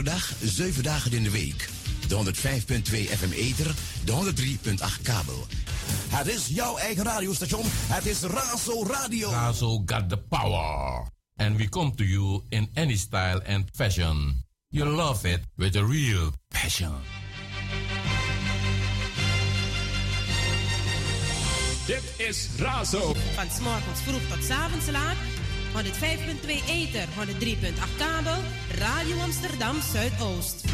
24 uur per dag, 7 dagen in de week. De 105.2 FM Ether, de 103.8 kabel. Het is jouw eigen radiostation. Het is Razo Radio. Razo got the power. And we come to you in any style and fashion. You love it with a real passion. Dit is Razo. Van s'morgens vroeg tot s'avonds laat. 105.2 Ether, 103.8 kabel. Radio Amsterdam Zuidoost.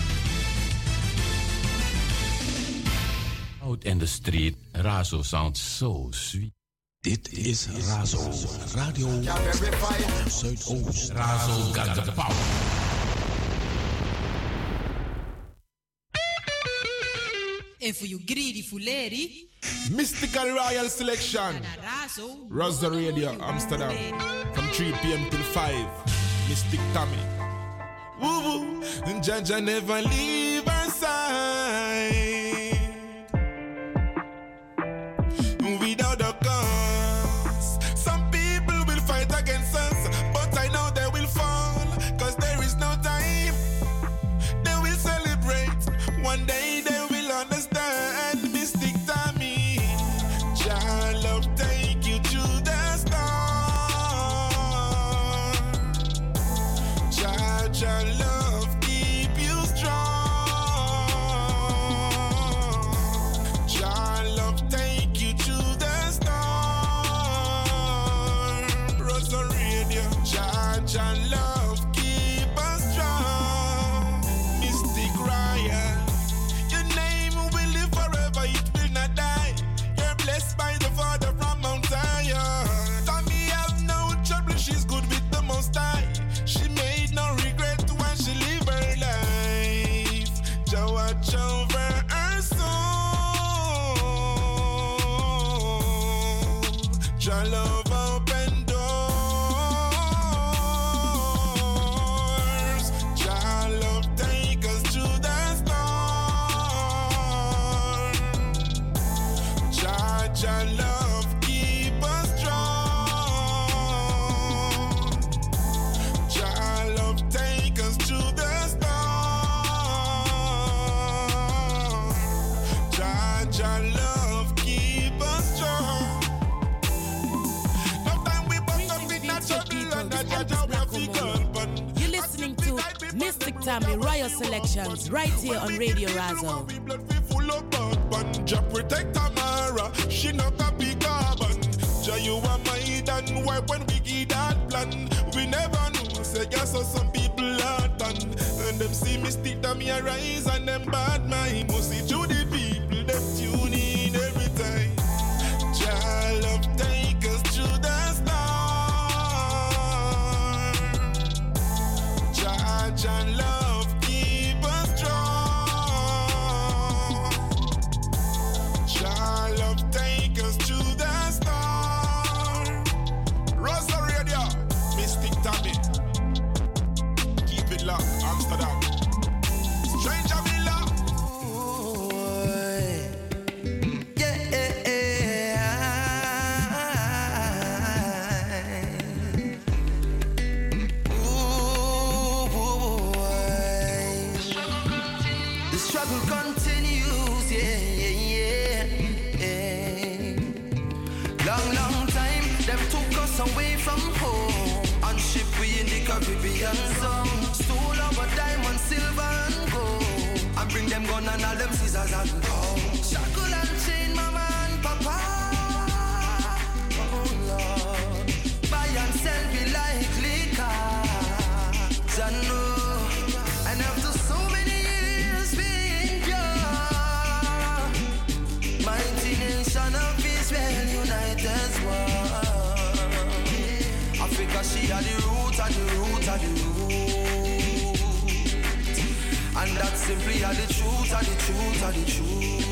Out in the street, Razo sounds so sweet. Dit is Razo, Radio Zuidoost. Razo got the power. En voor you greedy fuleri. Mystical Royal Selection. Razo Radio Amsterdam. From 3 p.m. till 5. Mystic Tommy. Woo woo. Jaja never leave our side. Tammy Royal Selections right here on Radio. Jah you are my work when we get that plan. We never know, say yes, so some people are done. And them see me stick them me rise and them bad mind. And the root. And that's simply are the truth and the truth and the truth.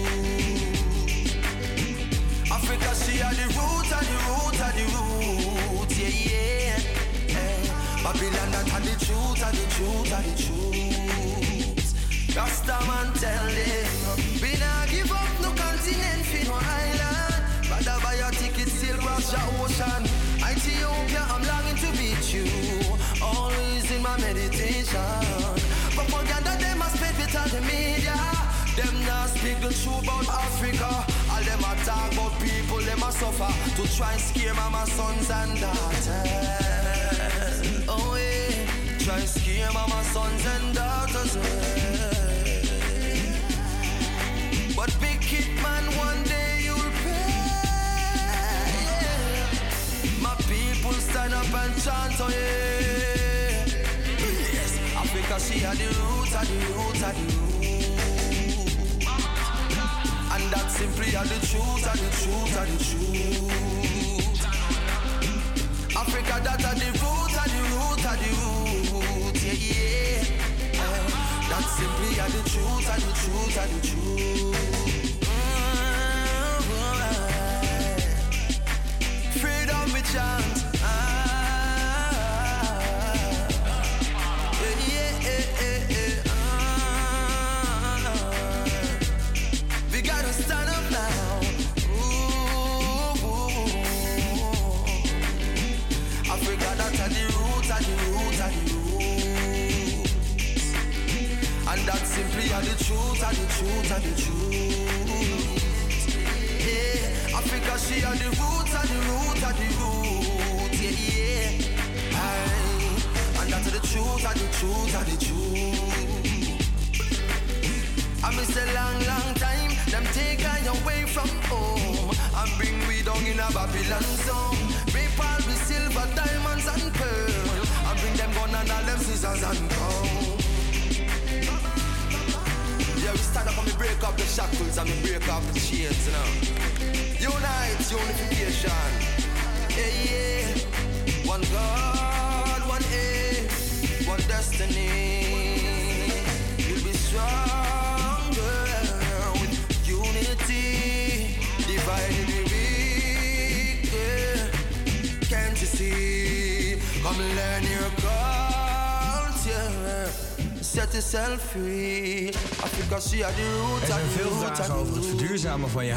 Africa, she are the root and the root and the root. Yeah, yeah. yeah. Babylon, that are the truth and the truth and the truth. Rasta man tell them, we not give up no continent for no island. Rather buy your ticket, still cross the ocean. Ethiopia, I'm longing to meet you politician. Propaganda them a spread with all the media. Them not speak the truth about Africa. All them a talk about people them a suffer to try and scare mama sons and daughters. Oh yeah, try and scare mama sons and daughters. Yeah. But big kid man, one day. you'll pay. My people stand up and chant, oh yeah. Africa, she had the roots, had the roots, had the roots. And that simply are the truth, the truth, the truth. Africa, that are the roots, are the roots, are the roots, yeah, yeah. Uh, that simply are the truth, the truth, the truth. freedom we chant. At the root, at the root. And that simply are the truth, are the truth, are the truth. Yeah, Africa, she are the roots, are the root, are the root. Yeah, yeah. Aye. And that's the truth, are the truth, are the truth. I miss a long, long time. Them take I away from home and bring we down in a Babylon zone. Rape all with silver, diamonds, and pearl. Them gun and all them scissors and comb. Yeah, we stand up and we break up the shackles and we break up the chains, you know. Unite, unification. Yeah, yeah. One God, one aim, one destiny. We'll be stronger with unity. Divided we weak. Yeah. Can't you see? Come learn your. Set yourself free. Africa, she are the root Er zijn and the veel root vragen and over the het root. verduurzamen van je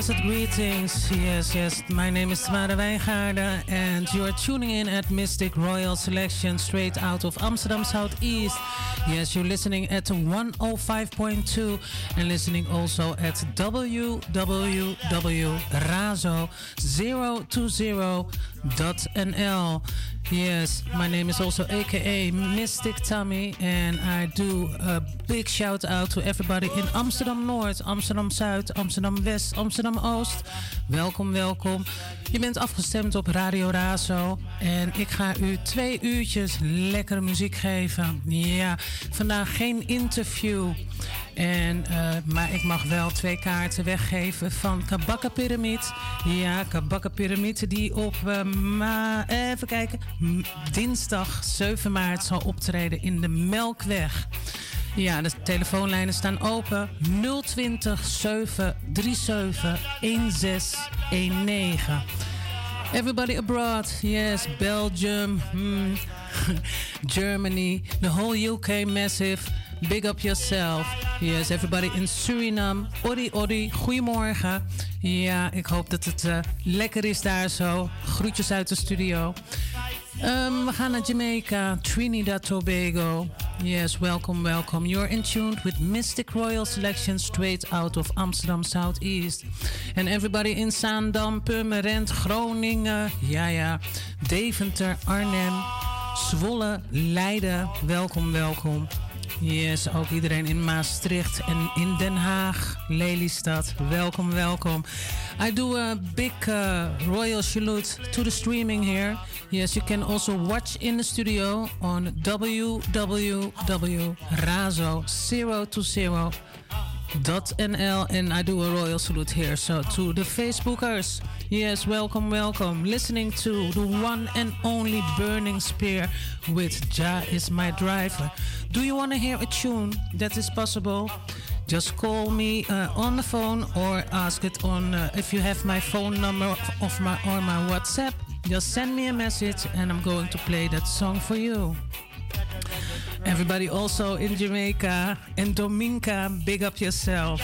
blessed greetings. Yes, yes. My name is Tamara Wijngaarden, and you are tuning in at Mystic Royal Selection straight out of Amsterdam Southeast. Yes, you're listening at 105.2 and listening also at www.razo020.nl. Yes, my name is also aka Mystic Tammy, and I do a big shout out to everybody in Amsterdam Noord, Amsterdam Zuid, Amsterdam West, Amsterdam Oost. Welkom, welkom. Je bent afgestemd op Radio Razo en ik ga u twee uurtjes lekkere muziek geven. Ja, vandaag geen interview. En, eh, maar ik mag wel twee kaarten weggeven van Kabakka Pyramid. Ja, Kabakka Pyramid die op eh, ma even kijken, dinsdag 7 maart zal optreden in de Melkweg. Ja, de telefoonlijnen staan open 020 737 1619. Everybody abroad, yes, Belgium, hmm, Germany, the whole UK massive. Big up yourself. Yes, everybody in Suriname. Odi, Odi, goedemorgen. Ja, ik hoop dat het uh, lekker is daar zo. Groetjes uit de studio. Um, we gaan naar Jamaica, Trinidad Tobago. Yes, welcome, welcome. You're in tune with Mystic Royal Selection straight out of Amsterdam Southeast. And everybody in Zaandam, Purmerend, Groningen, ja ja, Deventer, Arnhem, Zwolle, Leiden. Welkom, welkom. Yes, ook iedereen in Maastricht en in Den Haag, Lelystad. Welkom, welkom. I do a big uh, royal salute to the streaming here. Yes, you can also watch in the studio on www.razo020.nl and I do a royal salute here. So to the Facebookers, yes, welcome, welcome. Listening to the one and only Burning Spear with Ja is my driver. Do you want to hear a tune? That is possible. Just call me uh, on the phone or ask it on uh, if you have my phone number of my or my WhatsApp. Just send me a message and I'm going to play that song for you. Everybody also in Jamaica and Dominica, big up yourself.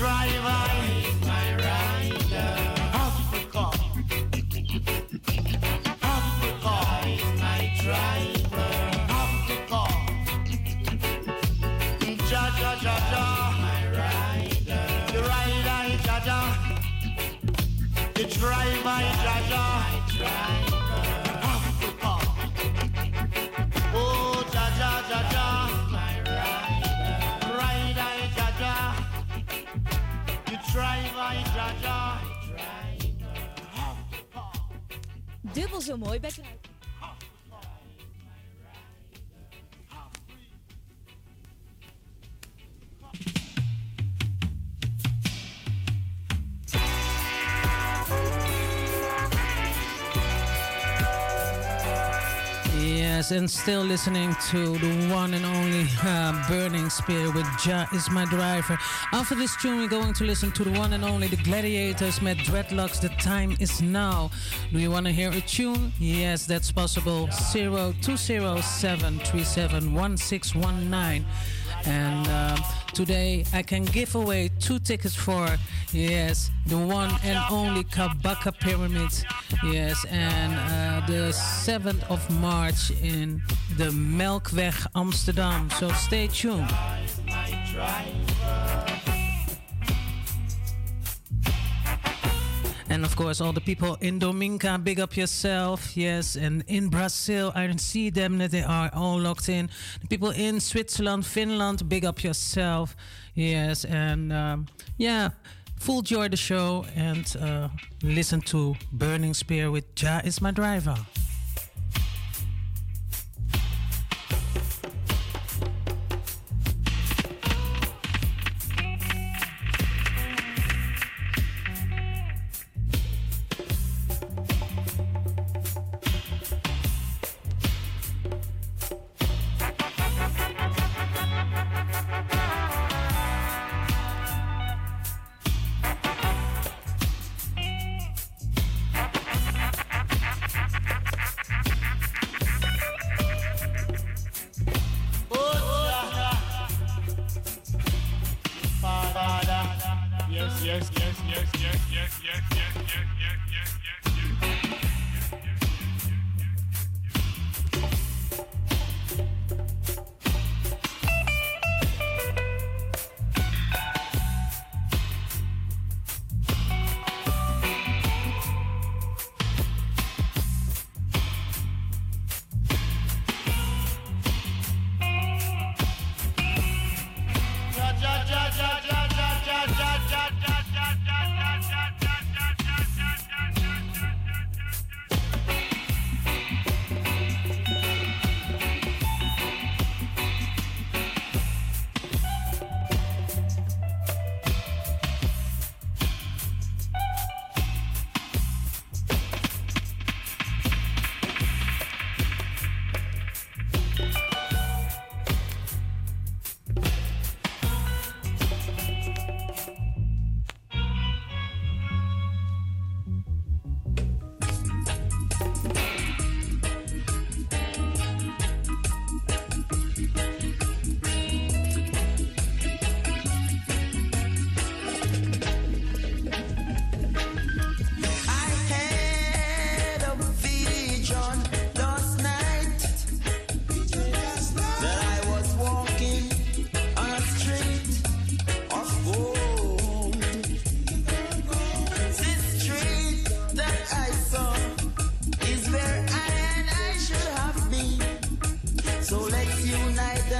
drive dubbel zo mooi bij And still listening to the one and only uh, Burning Spear with Jah is my driver. After this tune, we're going to listen to the one and only The Gladiators met Dreadlocks. The time is now. Do you want to hear a tune? Yes, that's possible. 0207371619. And uh, today I can give away two tickets for, yes, the one and only Kabaka Pyramid. Yes, and uh, the 7th of March in the Melkweg Amsterdam. So stay tuned. And of course, all the people in Dominica, big up yourself. Yes, and in Brazil, I don't see them that they are all locked in. The people in Switzerland, Finland, big up yourself. Yes, and um, yeah, full joy the show and uh, listen to Burning Spear with Jah is my driver.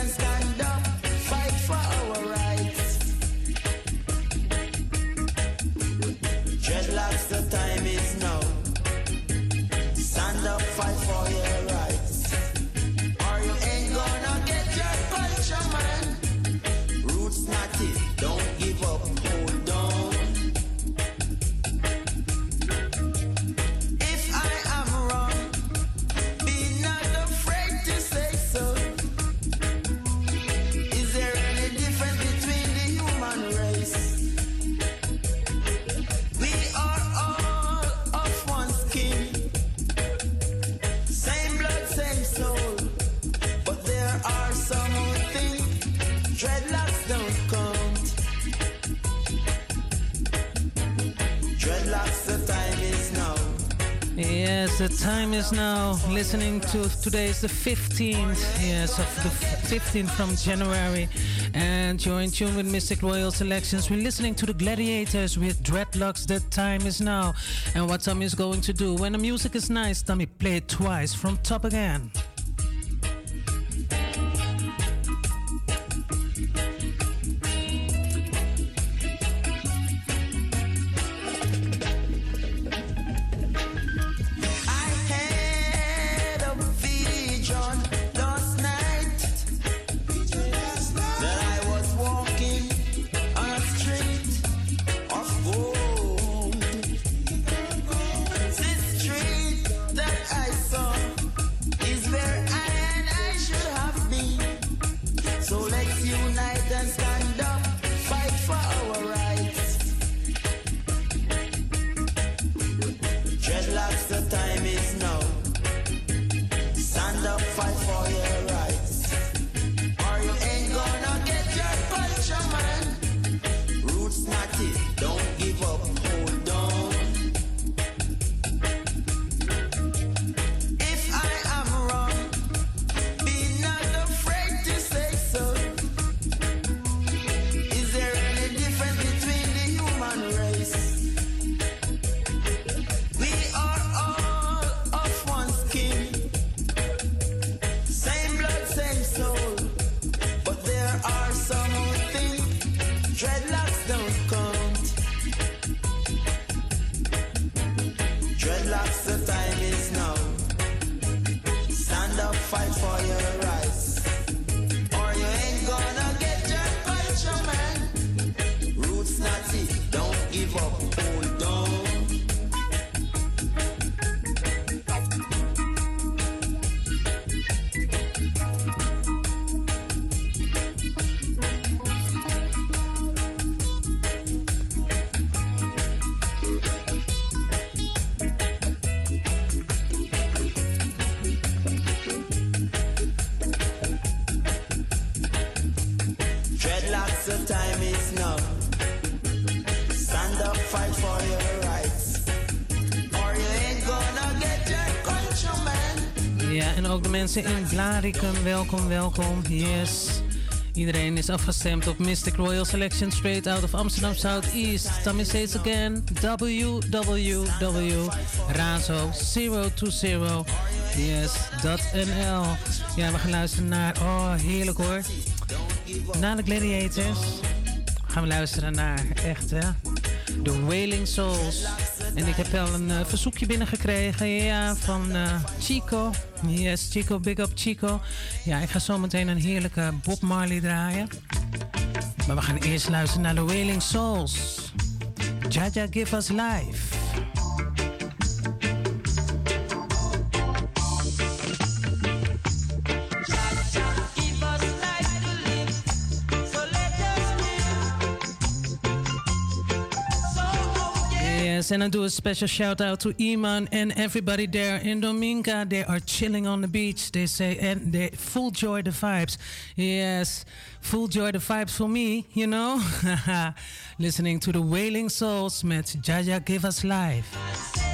dance, dance. Time is now. Listening to today is the 15th, yes, of the 15th from January, and you're in tune with Mystic Royal Selections. We're listening to the Gladiators with Dreadlocks. The time is now, and what Tommy is going to do when the music is nice, Tommy play it twice from top again. Mensen in Blaricum, welkom, welkom. Yes. Iedereen is afgestemd op Mystic Royal Selection straight out of Amsterdam Southeast. Tommy says again, www.razo020 yes.nl. Ja, we gaan luisteren naar, oh heerlijk hoor. Na de Gladiators gaan we luisteren naar, echt hè, The Wailing Souls. En ik heb wel een uh, verzoekje binnengekregen ja, van uh, Chico. Yes, Chico, big up Chico. Ja, ik ga zo meteen een heerlijke Bob Marley draaien. Maar we gaan eerst luisteren naar The Wailing Souls. Jaja, give us life. And I do a special shout out to Iman and everybody there in Dominga. They are chilling on the beach. They say, and they full joy the vibes. Yes, full joy the vibes for me, you know. Listening to the Wailing Souls met Jah Jah Give Us Life.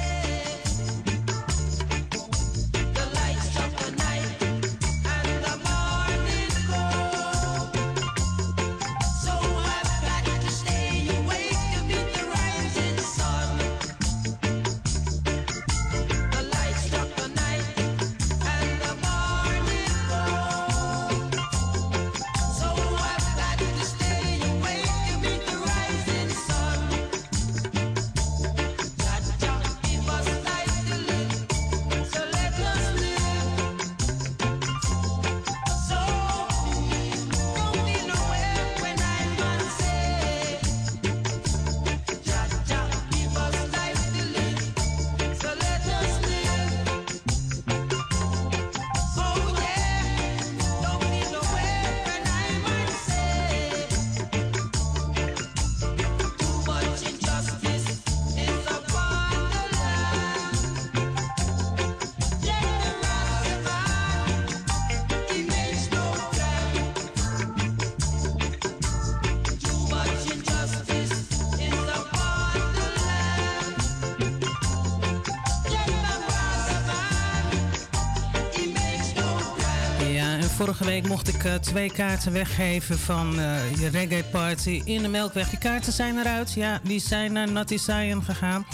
Mocht ik uh, twee kaarten weggeven van uh, je reggae party in de Melkweg. Die kaarten zijn eruit. Ja, die zijn naar Natty Zion gegaan.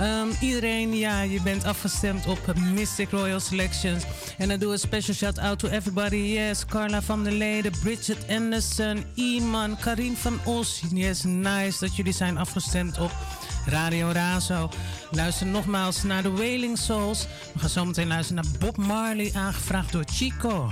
Um, iedereen, ja, je bent afgestemd op Mystic Royal Selections. En dan doe een special shout-out to everybody. Yes, Carla van der Leden, Bridget Anderson, Iman, Karin van Os. Yes, nice dat jullie zijn afgestemd op Radio Razo. Luister nogmaals naar de Wailing Souls. We gaan zo meteen luisteren naar Bob Marley, aangevraagd door Chico.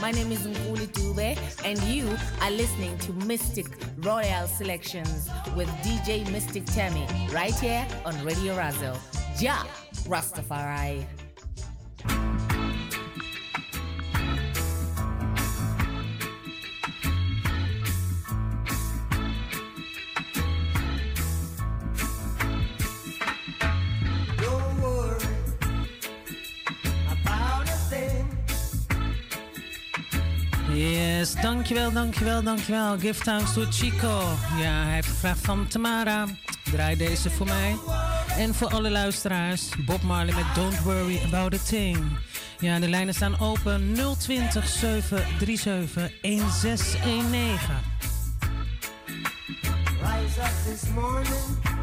My name is Nguli Dube, and you are listening to Mystic Royal Selections with DJ Mystic Tammy right here on Radio Razo. Ja Rastafari. Dankjewel, dankjewel, dankjewel. Give thanks to Chico. Ja, hij heeft gevraagd van Tamara. Draai deze voor mij. En voor alle luisteraars. Bob Marley met Don't Worry About a Thing. Ja, de lijnen staan open 020 737 1619. Rise up this morning.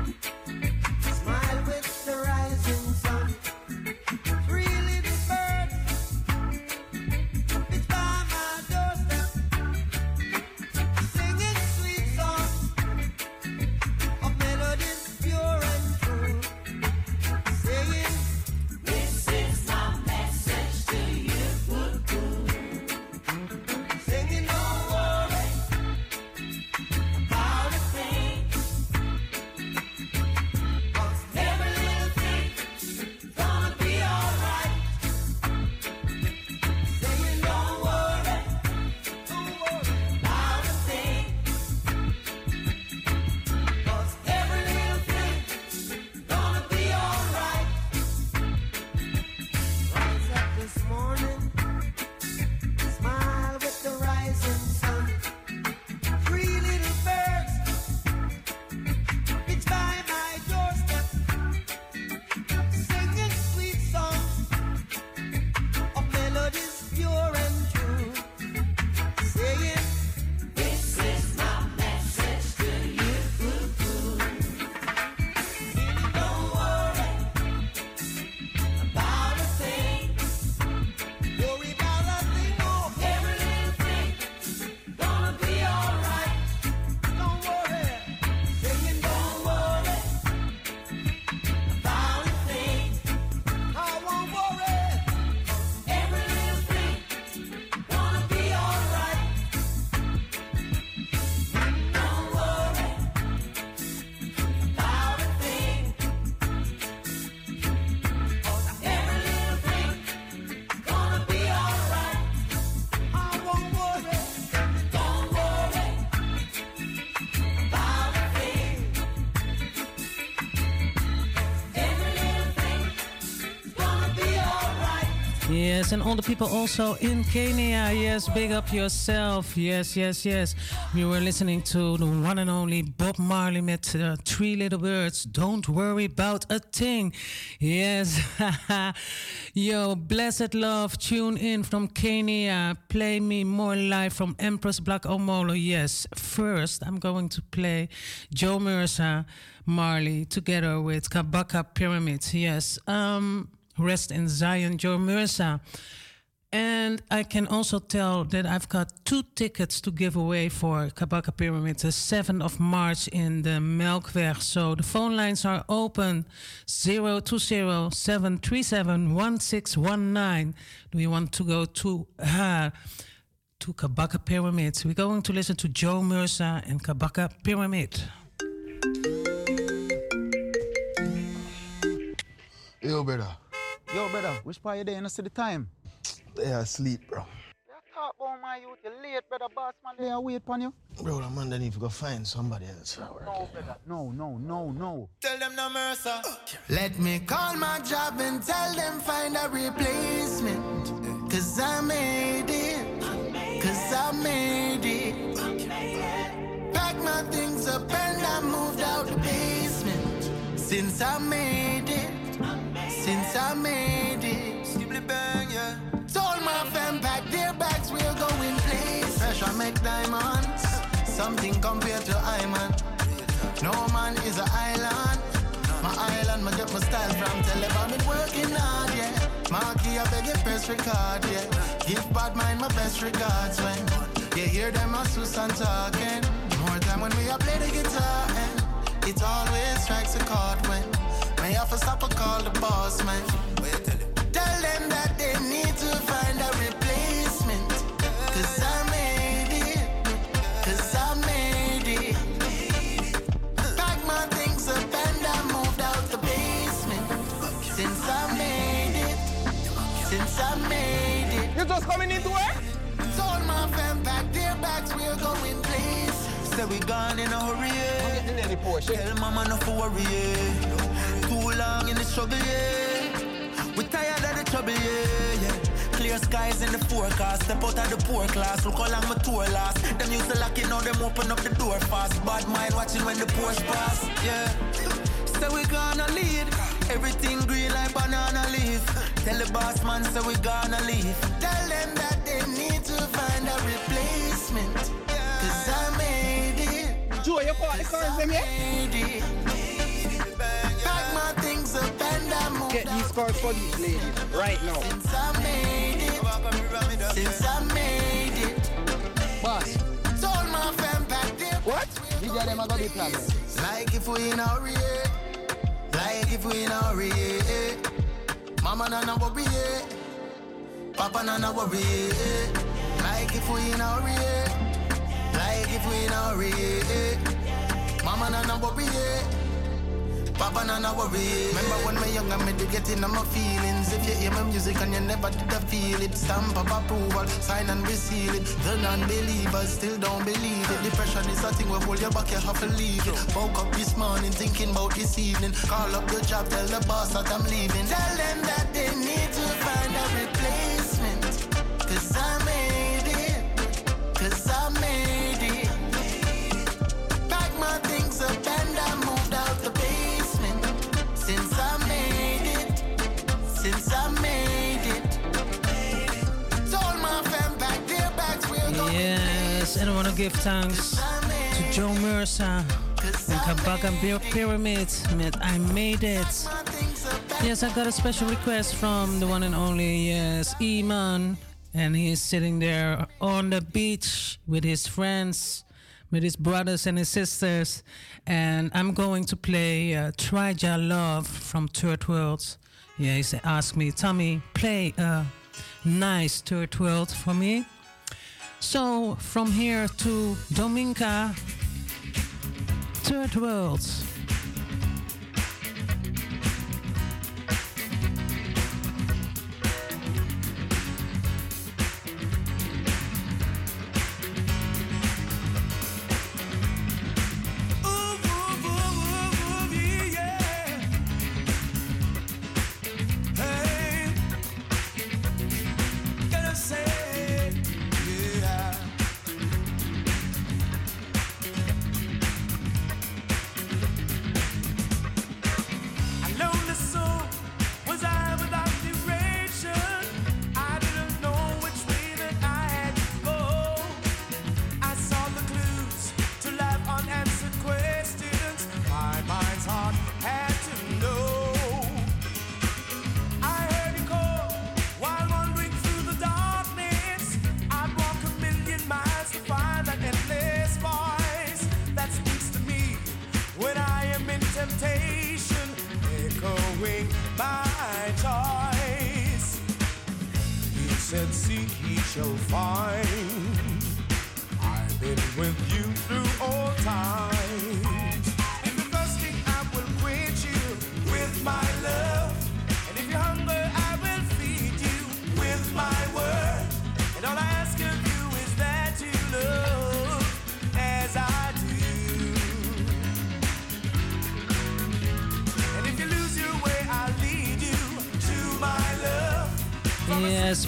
Yes, and all the people also in Kenya. Yes, big up yourself. Yes, yes, yes. We were listening to the one and only Bob Marley with uh, Three Little Birds. Don't worry about a thing. Yes. Yo, blessed love. Tune in from Kenya. Play me more live from Empress Black Omolo. Yes. First, I'm going to play Jo Mersa Marley together with Kabaka Pyramids. Yes. Um, Rest in Zion, Jo Mersa. And I can also tell that I've got two tickets to give away for Kabaka Pyramid, the 7th of March in the Melkweg. So the phone lines are open 020-737-1619. Do you want to go to uh, to Kabaka Pyramid? We're going to listen to Jo Mersa and Kabaka Pyramid. Yo, brother. Yo, brother, which part you there? You know, see the time? They are asleep, bro. You talk about my youth, you late, brother, boss man. They are wait upon you. Bro, the man, they need to go find somebody else. No, brother. No, no, no, no. Tell them no mercy. Let me call my job and tell them find a replacement. Cause I made it. Cause I made it. Pack my things up and I moved out the basement. Since I made it. Since I made it. Bang, yeah. Told my fam pack their bags, we're going place. Pressure make diamonds. Something compared to Iman. No man is an island. My island, my get my style from Taliban. Been working hard, yeah. Marky, I beg you best record, yeah. Give bad mind my best regards when you hear them a Susan talking. More time when we a play the guitar and it always strikes a chord when may have to stop and call the boss man. Tell them that they need to find a replacement. Cause I made it. Cause I made it. Pack my things up and I moved out the basement. Since I made it. Since I made it. You just coming into work? Told my fam pack their bags, we're going place. Say we gone in a hurry, yeah. Tell mama not to worry, long in the struggle, yeah. We tired of the trouble, yeah, yeah. Clear skies in the forecast. Step out of the poor class. Look how long my tour last. Them used to lock it, now them open up the door fast. Bad mind watching when the Porsche pass, yeah. Say we gonna lead. Everything green like banana leaf. Tell the boss man, say we gonna leave. Tell them that they need to find a replacement. Cause I made it. Joe, you call the cars them here? For right now. Since I made it. Since I made it. Boss. Told my fam pack their What? Them I got the plan. Like if we in a hurry. Like if we in a hurry. Mama nana worry, yeah. Papa nana worry. Eh. Like if we in a hurry. Like if we in a hurry. Mama nana worry, eh. Papa nana worry. Remember when me young and me did get in my feelings. If you hear my music and you never did a feel it, stamp of approval, sign and reseal it. The non-believers still don't believe it. Depression is a thing where hold your back, you have to leave it. Woke up this morning thinking about this evening. Call up the job, tell the boss that I'm leaving. Tell them that they need to find a replacement. And I want to give thanks to Jo Mersa and Kabaka Pyramid with I Made It. Yes, I got a special request from the one and only, yes, Iman. And he's sitting there on the beach with his friends, with his brothers and his sisters. And I'm going to play uh, Try Jah Love from Third World. Yeah, he asked me, Tommy, play a nice Third World for me. So from here to Dominica, Third World.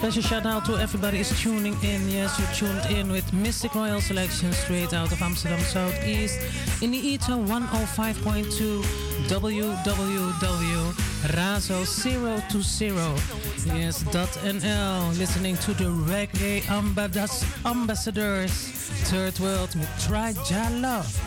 Special shout out to everybody is tuning in. Yes, you tuned in with Mystic Royal Selection straight out of Amsterdam Southeast in the Ether 105.2 www.razo020.nl. Listening to the reggae ambassadors, Third World with Try Love.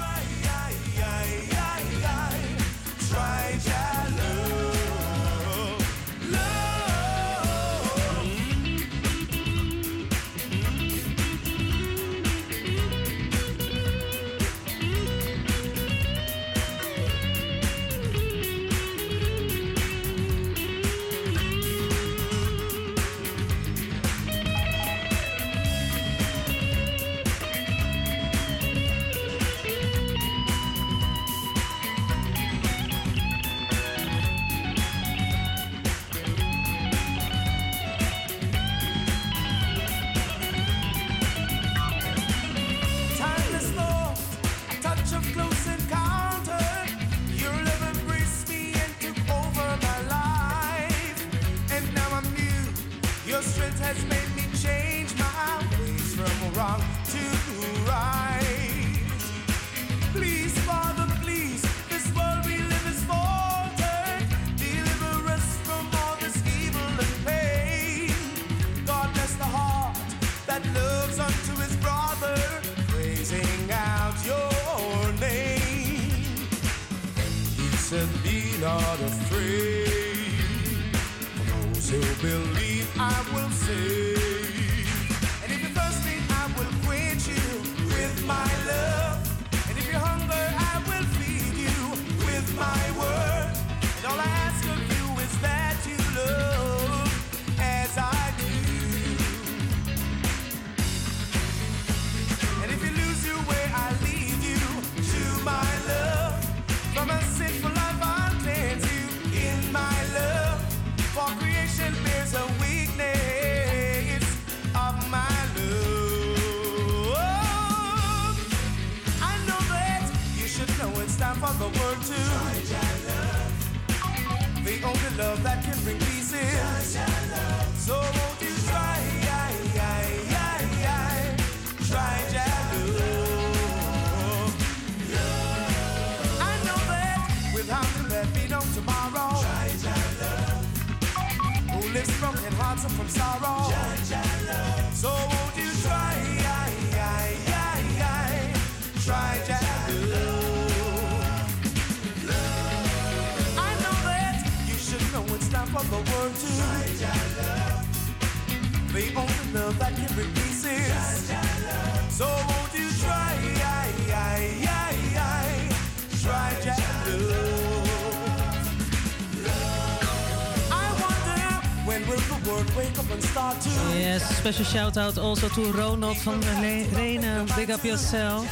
special shout out also to Ronald van der Renen. Big up yourself.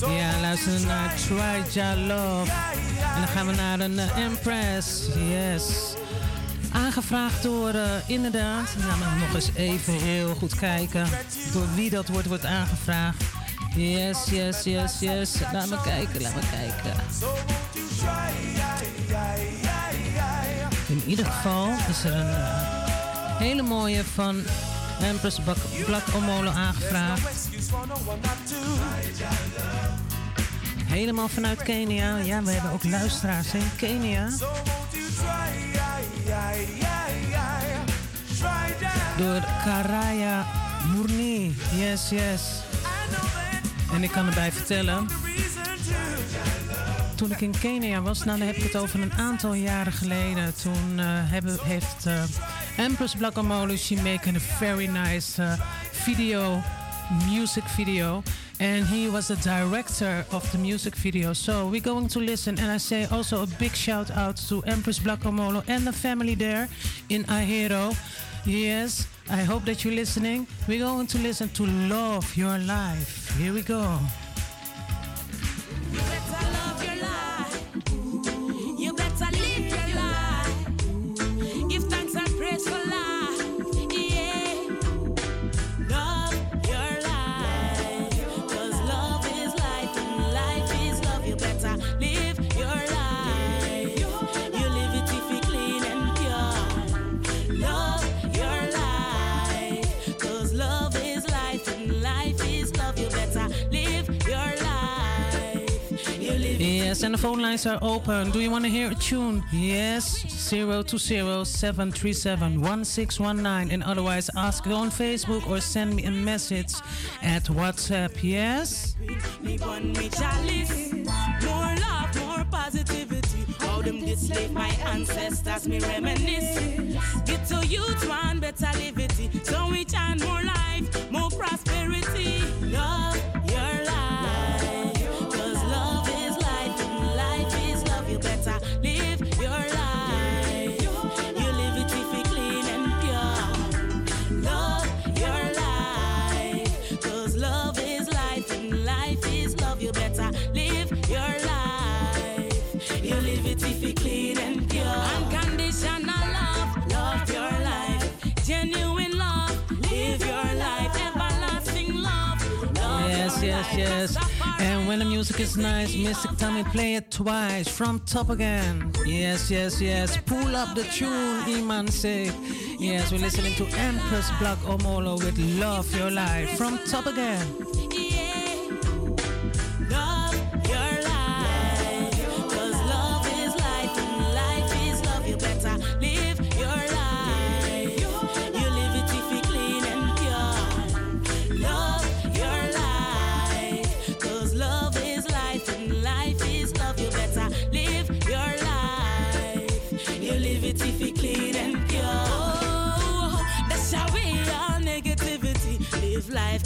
Ja, luister naar Try Ja Love. En dan gaan we naar een eh, Impress. Empress. Yes. Aangevraagd door, eh, inderdaad, nou, maar nog eens even heel goed kijken. Door wie dat wordt, wordt aangevraagd. Yes, yes, yes, yes. Laat me kijken, laat me kijken. In ieder geval is er een eh, hele mooie van en Black Omolo aangevraagd. Helemaal vanuit Kenia. Ja, we hebben ook luisteraars in Kenia. Door Karaya Murni. Yes, yes. En ik kan erbij vertellen. Toen ik in Kenia was, nou dan heb ik het over een aantal jaren geleden. Toen eh, hebben, heeft. Eh, Empress Black Omolo, she making a very nice uh, video, music video. And he was the director of the music video. So we're going to listen. And I say also a big shout out to Empress Black Omolo and the family there in Ahero. Yes, I hope that you're listening. We're going to listen to Love Your Life. Here we go. Yes, and the phone lines are open. Do you want to hear a tune? Yes, 020-737-1619. And otherwise, ask on Facebook or send me a message at WhatsApp. Yes? More love, more positivity. How them did slave my ancestors, me reminisce. Get to youth, better liberty. So we chant more life, more prosperity. Love And when the music is nice, Mystic Tommy play it twice from top again. Yes, yes, yes. Pull up the tune, Iman say. Yes, we're listening to Empress Black Omolo with Love Your Life from top again.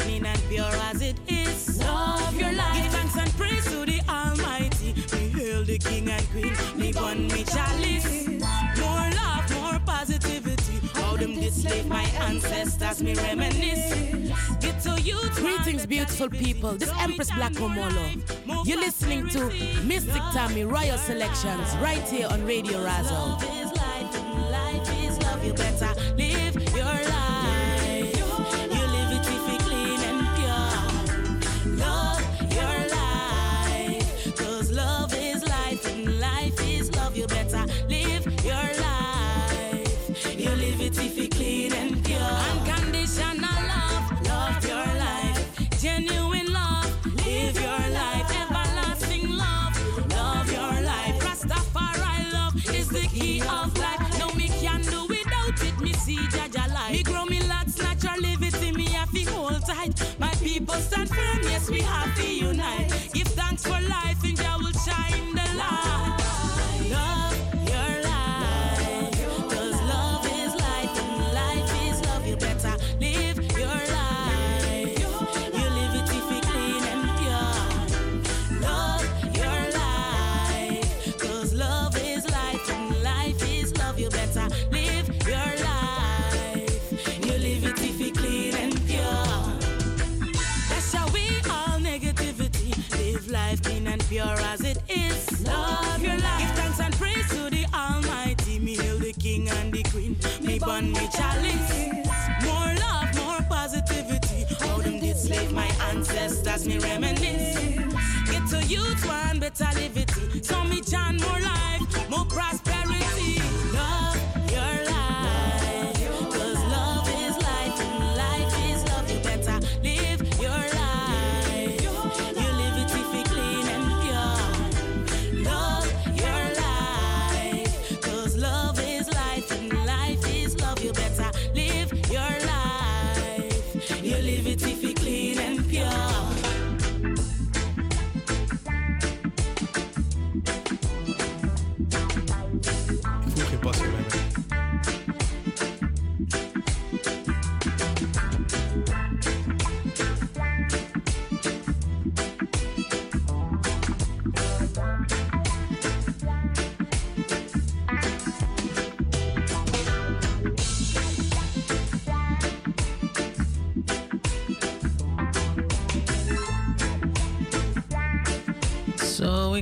Clean and pure as it is. Love your life. Give thanks and praise to the Almighty. We hail the King and Queen. Me bun me chalice. More love, more positivity. How them did slave my ancestors. Me reminisce. Get to you. Greetings, beautiful people. This Empress Black Omolo. You're listening to Mystic Tommy Royal Selections right here on Radio Razo. My ancestors. Me reminisce. Get to youth one better liberty. So me life, more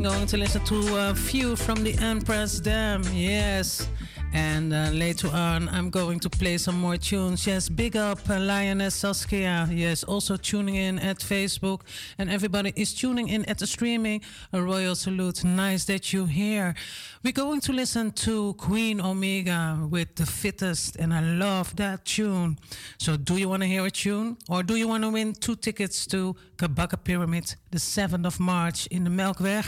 going to listen to a few from the Empress Dam. Yes. And uh, later on, I'm going to play some more tunes. Yes, big up uh, Lioness Saskia. Yes, also tuning in at Facebook. And everybody is tuning in at the streaming. A royal salute. Nice that you're here. We're going to listen to Queen Omega with The Fittest. And I love that tune. So, do you want to hear a tune? Or do you want to win two tickets to Kabaka Pyramid the 7th of March in the Melkweg?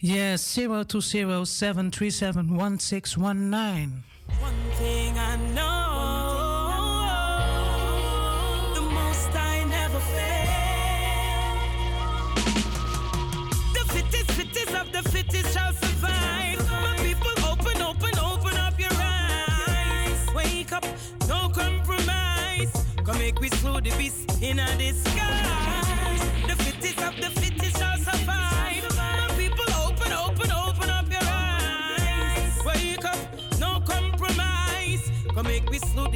Yes, 020-737-1619. One thing I know, the most I never fail. The fittest, fittest of the fittest shall survive. My people, open, open, open up your eyes. Wake up, no compromise. Come make we slow the beast in the sky.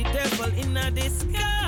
The devil in a skies.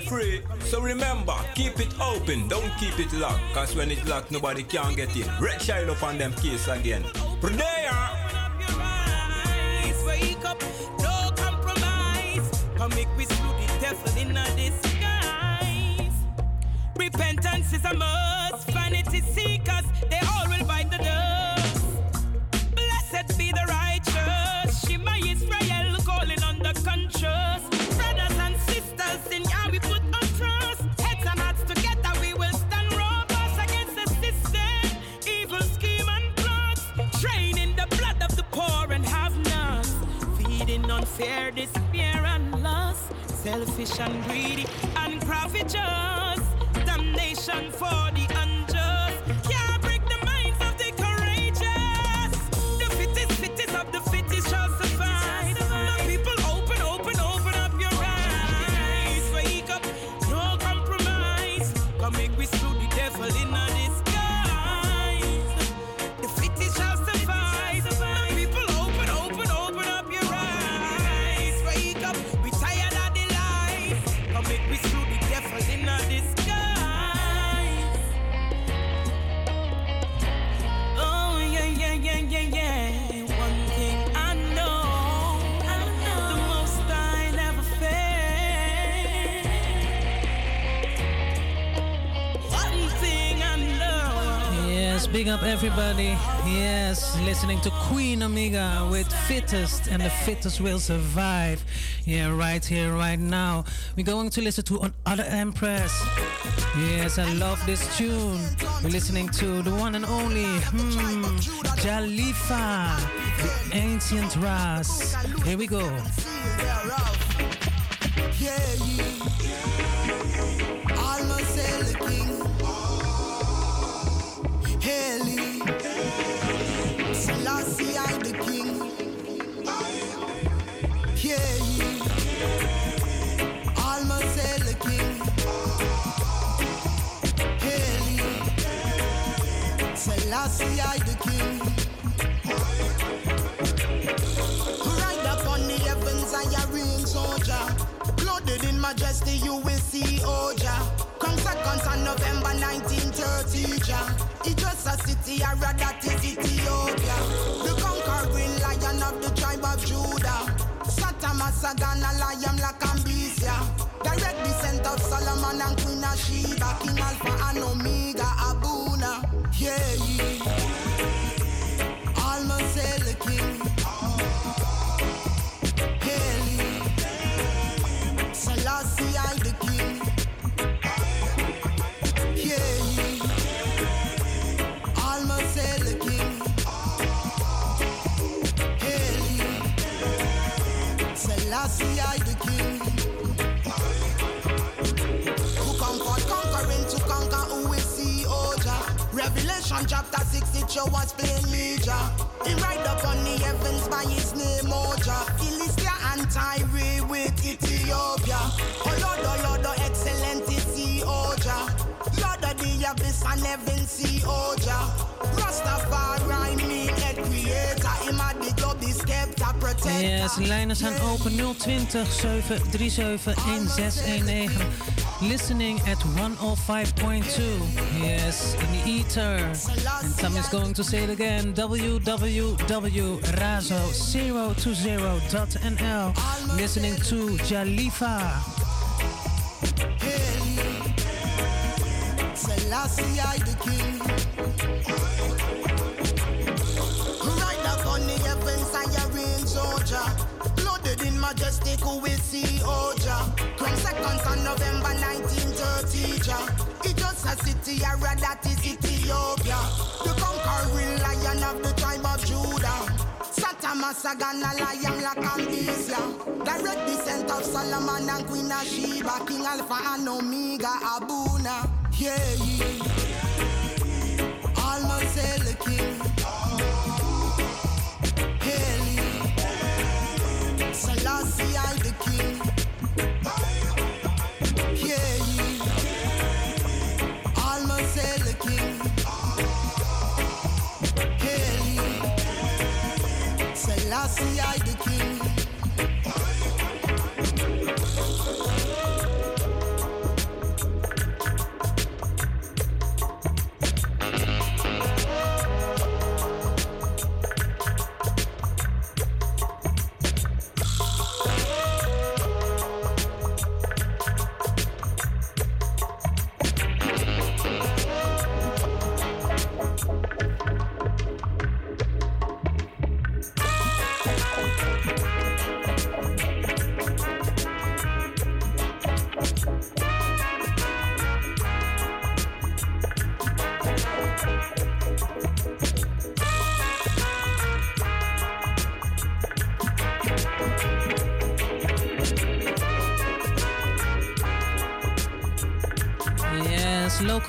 Man free. So remember, keep it open, don't keep it locked. Cause when it's locked, nobody can get in. Red shine up on them case again. Eyes. Wake up, no compromise. Come make we slew the devil in disguise. Repentance is a must. Unfair despair and loss. Selfish and greedy and covetous. Damnation for the unjust. Up everybody. Yes, listening to Queen Omega with Fittest, and the fittest will survive. Yeah, right here, right now. We're going to listen to another Empress. Yes, I love this tune. We're listening to the one and only hmm, Jalifa, the ancient Ras. Here we go. Selassie, I the king. Ride upon the heavens, I a reign soldier. Blooded in majesty, you will see Oja. Come second on November 1930, ja. It's just a city, I that is Ethiopia. The conquering lion of the tribe of Judah. Masagana, Liam, Lacambisia. Direct descent of Solomon and Queen of Sheba, King Alpha and Omega, Abuna. Yeah, show. He ride up on the heavens by his name Oja. Philistia and Tyre with Ethiopia. Oh Lord, oh Lord, oh excellent is the Oja. Lord of the abyss and heaven see Oja. Rastafari, me creator. Him the protector. Yes, lijnen zijn open 020 737 1619. Listening at 105.2. Yes, in the ether. And Tom is going to say it again www.razo020.nl. Listening to Jalifa. Selassie, I the king. Majestic, will see Oja. Come second on November 1930, Jah. It just a city, area that is Ethiopia. The conquering lion of the tribe of Judah. Satama Sagana Lion Lacambisia. Direct descent of Solomon and Queen of Sheba. King Alpha and Omega Abuna. Yeah, yeah. The king. Selassie, I the king. Yeah. Almost the king. Selassie, I the king.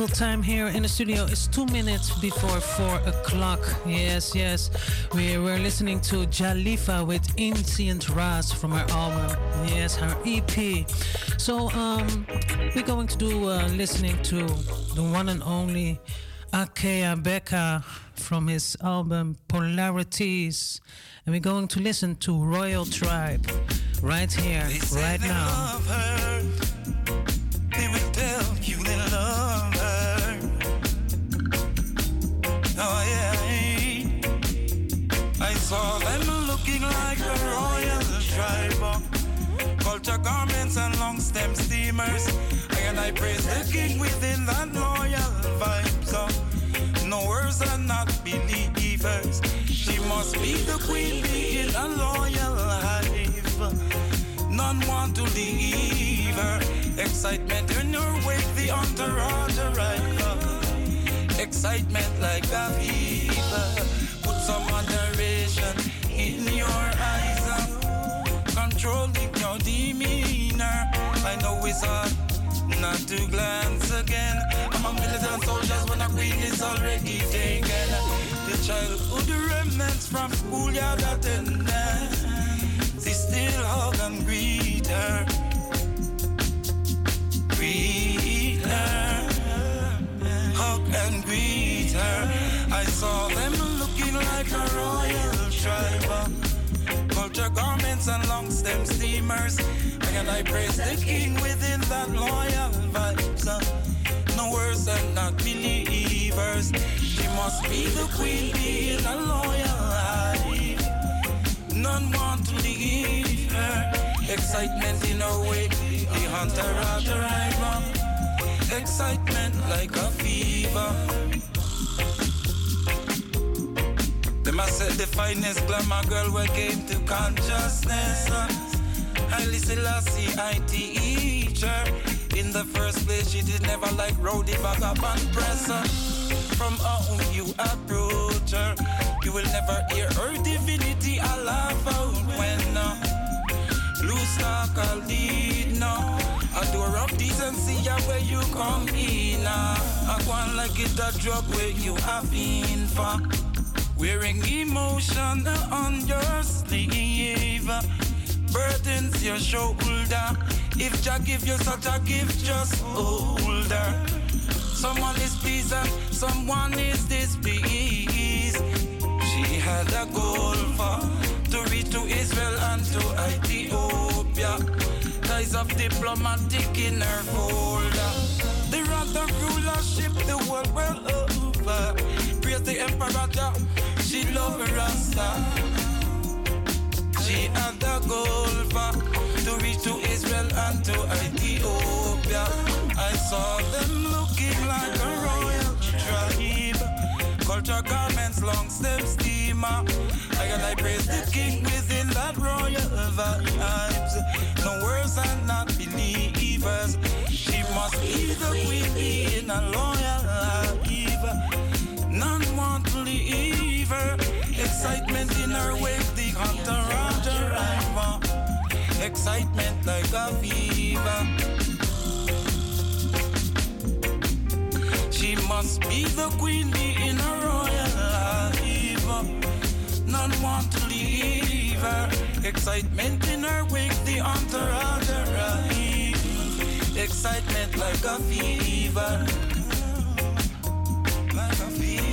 Local time here in the studio is two minutes before four o'clock. Yes, yes. We were listening to Jalifa with Ancient Ras from her album. Yes, her EP. So, um, we're going to do uh, listening to the one and only Akae Beka from his album Polarities. And we're going to listen to Royal Tribe right here, right now. Excitement in her wake, the entourage arrive. Excitement like a fever. Put some moderation in your eyes. Controlling your demeanor. I know it's hard not to glance again. I'm a militant soldiers when a queen is already taken. The childhood remnants from schoolyard attendance. They still hug and greet her. Greet her. Hug and greet her. I saw them looking like a royal tribe. Culture garments and long stem steamers. And I praise the king within that loyal vibes. Uh, no worse than not believers. She must be the queen, being a loyal hive. None want to leave her. Excitement in our way, the hunter out the rival. Excitement like a fever. Them I said the finest glamour girl we came to consciousness. I listen Lassie, I teach her. In the first place, she did never like rowdy vagabond presser. From how you approach her, you will never hear her divinity. I laugh out when uh, loose talk I'll lead door of decency, yeah, where you come in. Uh. I want like it a drug where you have been for. Wearing emotion on your sleeve. Burdens your shoulder. If Jah give you such a gift, just hold her. Someone is pleased and someone is displeased. She had a goal for to reach to Israel and to Ethiopia. Ties of diplomatic in her folder. They run the rulership the world well over. Praise the emperor. She love her Rasta. She had the goal for to reach to Israel and to Ethiopia. I saw them looking like a royal tribe. Culture garments, long stem steamer. I I praise the king within that royal vibes. Words are not believers. She must be the queen being a loyal life. None want to leave her. Excitement in her wake, the hunter Roger Iver. Excitement like a fever. She must be the queen bee in a royal life. None want to leave her. Excitement in her wake, the entourage arrive. Excitement like a fever. Like a fever.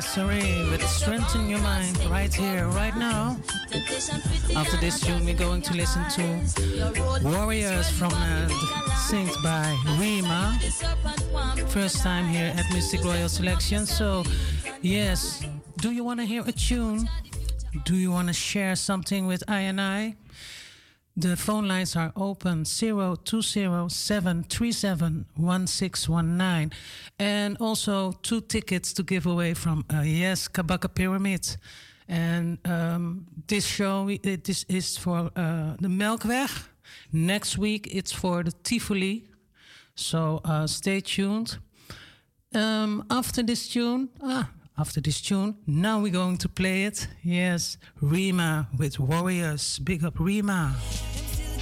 With with Strengthen Your Mind right here, right now. After this tune, we're going to listen to Warriors from Earth, Sings by Rima. First time here at Mistic Royal Selection. So, yes, do you want to hear a tune? Do you want to share something with I and I? The phone lines are open 0207371619. And also two tickets to give away from uh, Yes Kabaka Pyramid. And um, this show uh, this is for uh, the Melkweg. Next week it's for the Tivoli. So uh, stay tuned. Um, after this tune, ah, after this tune. Now we're going to play it. Yes, Rima with Warriors. Big up, Rima.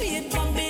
sweet from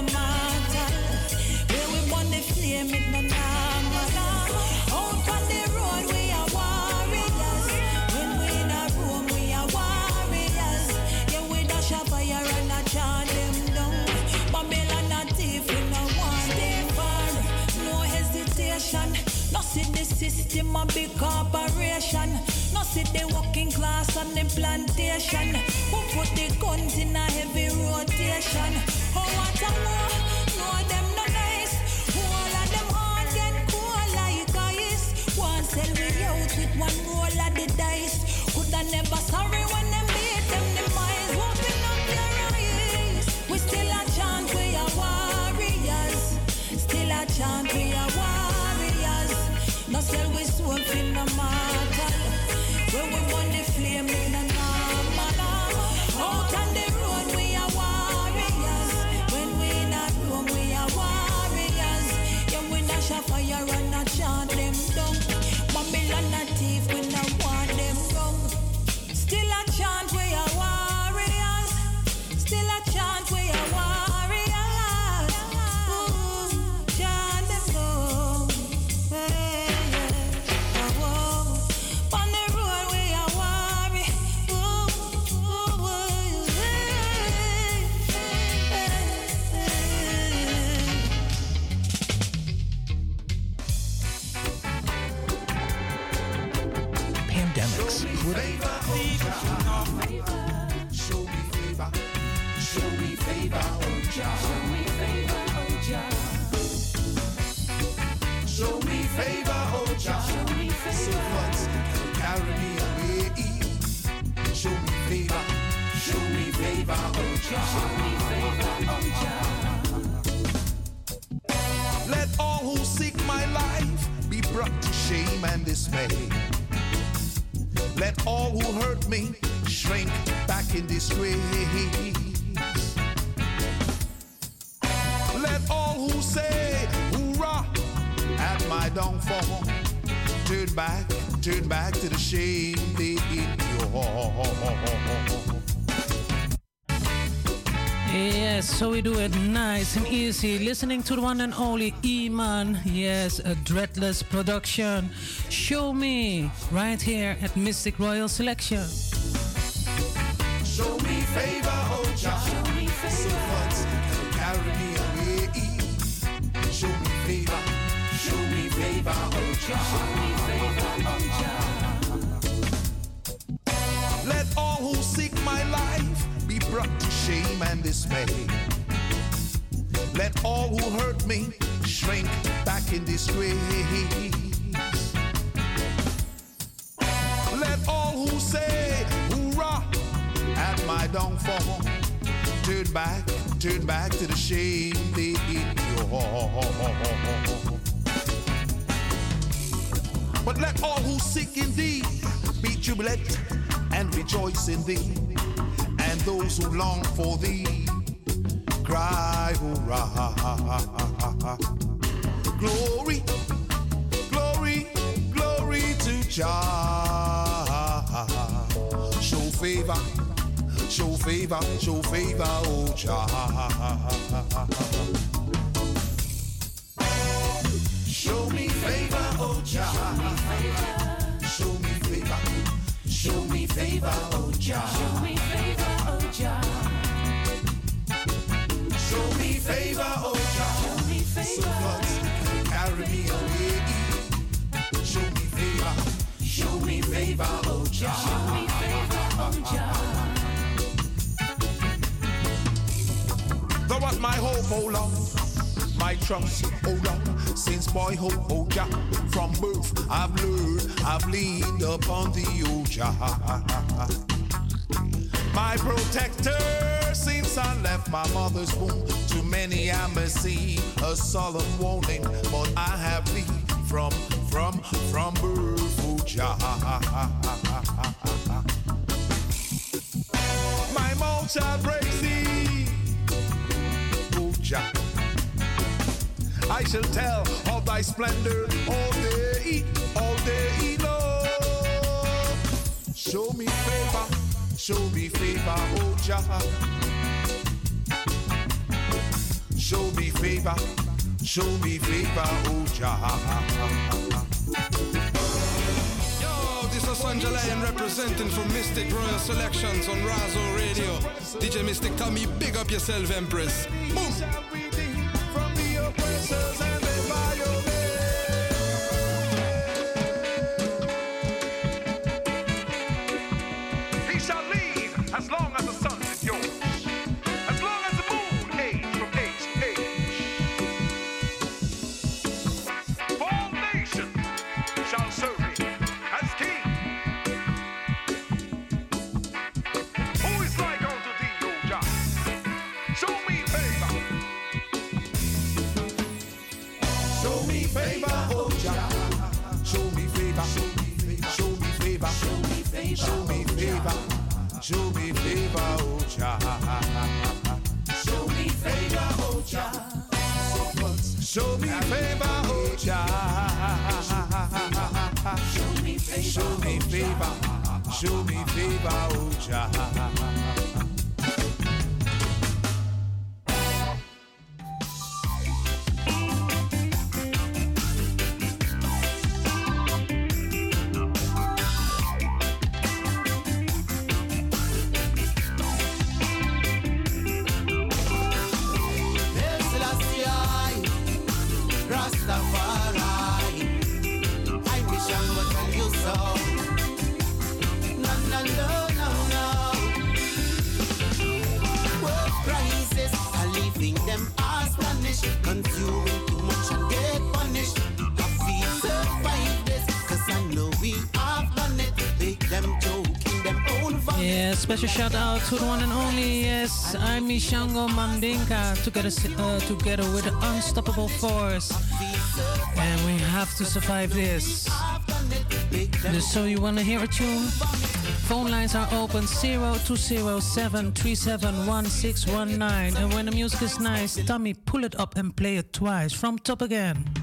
no matter. Where we born the flame, it no normal. Out on the road, we are warriors. When we in a room, we are warriors. Yeah, we dash a fire and a charm them down. Babylon a thief, we no want them far. No hesitation. No see the system a big corporation. No see the working class on the plantation. chant, we are warriors. No sell we soul in the mortal. When we burn the flame, in the normal. Out on the Let all who seek my life be brought to shame and dismay. Let all who hurt me shrink back in disgrace. Let all who say hoorah at my downfall turn back, turn back to the shame they endure. Yes, so we do it nice and easy. Listening to the one and only Iman. Yes, a dreadless production. Show me right here at Mistic Royal Selection. Show me favor, oh Jah. Show me favor. So much carry me away. Show me favor. Show me favor, oh Jah. Brought to shame and dismay. Let all who hurt me shrink back in disgrace. Let all who say hoorah at my downfall turn back, turn back to the shame they endure. But let all who seek in thee be jubilant and rejoice in thee. And those who long for thee cry hurrah. Glory, glory, glory to Jah. Show favor, show favor, show favor, oh Jah. Show me favor, oh Jah. Favor, oh Jah. Show me favor, oh Jah. Show me favor, oh Jah. Show me favor. So much carry me away. Show me favor, show me favor, oh Jah. Show me favor, oh Jah. Thou art my hope, oh Lord, my trust, oh Lord, since boyhood, oh Jah. From birth I've learned, I've leaned upon thee, oh Jah. My protector since I left my mother's womb. To many I may see a solemn warning, but I have thee from, from, from birth, oh Jah. My mouth shall praise thee, oh Jah. I shall tell of thy splendor all day, all day long. Show me favor, show me favor, oh Jah. Show me favor, show me favor, oh Jah. This is Sanjay Lion representing for Mistic Royal Selections on Razo Radio. DJ Mystic Tommy, big up yourself, Empress. Boom! The oppressors and special shout out to the one and only, yes, I'm Mishango Mandinka, together, uh, together with the Unstoppable Force. And we have to survive this. So you wanna hear a tune? Phone lines are open 0207 And when the music is nice, Tommy, pull it up and play it twice from top again.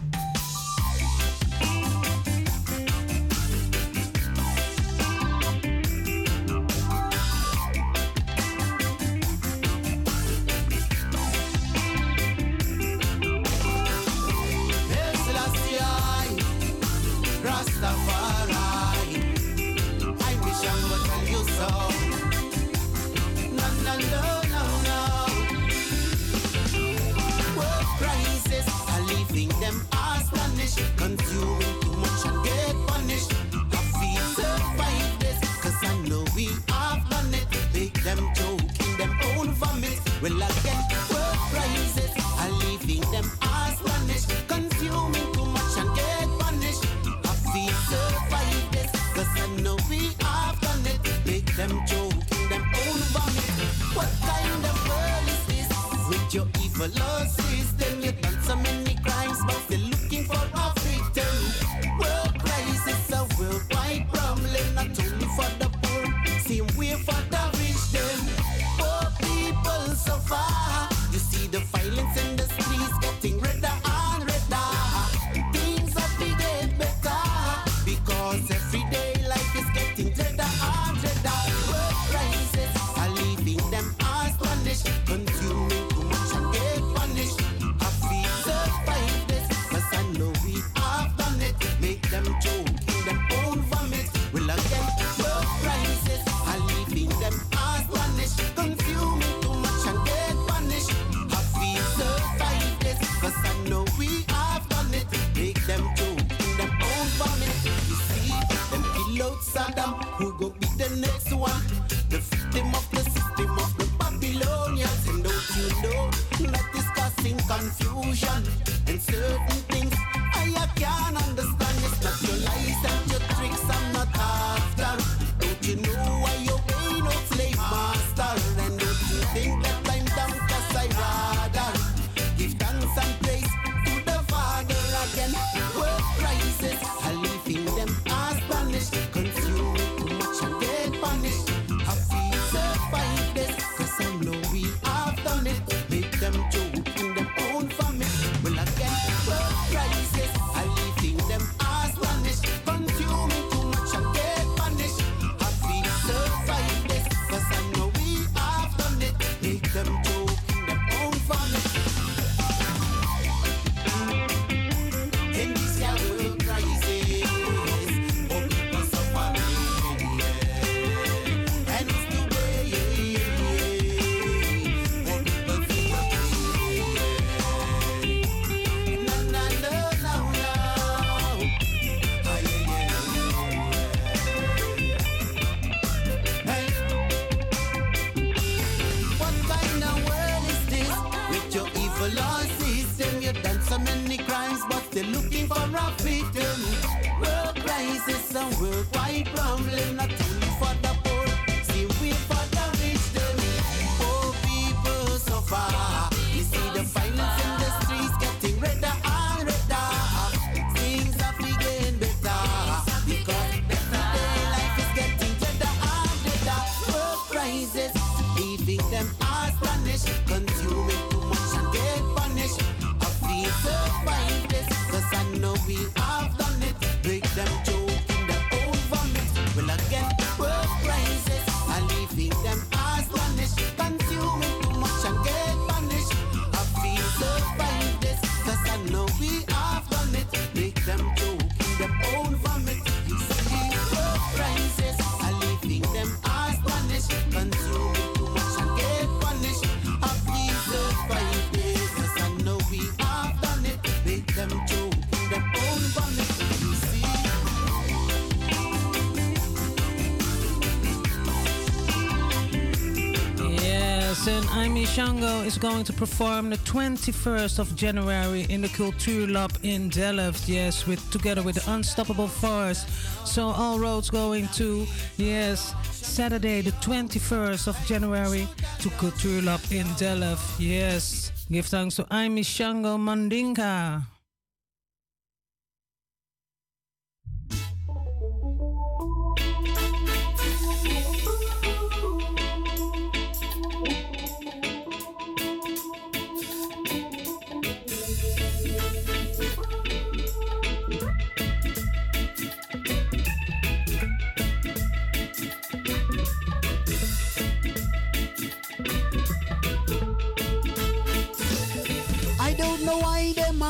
Going to perform the 21st of January in the Cultuurlab in Delft. Yes, with together with the Unstoppable Force. So all roads going to yes Saturday the 21st of January to Cultuurlab in Delft. Yes, give thanks to Aimee Shango Mandinka.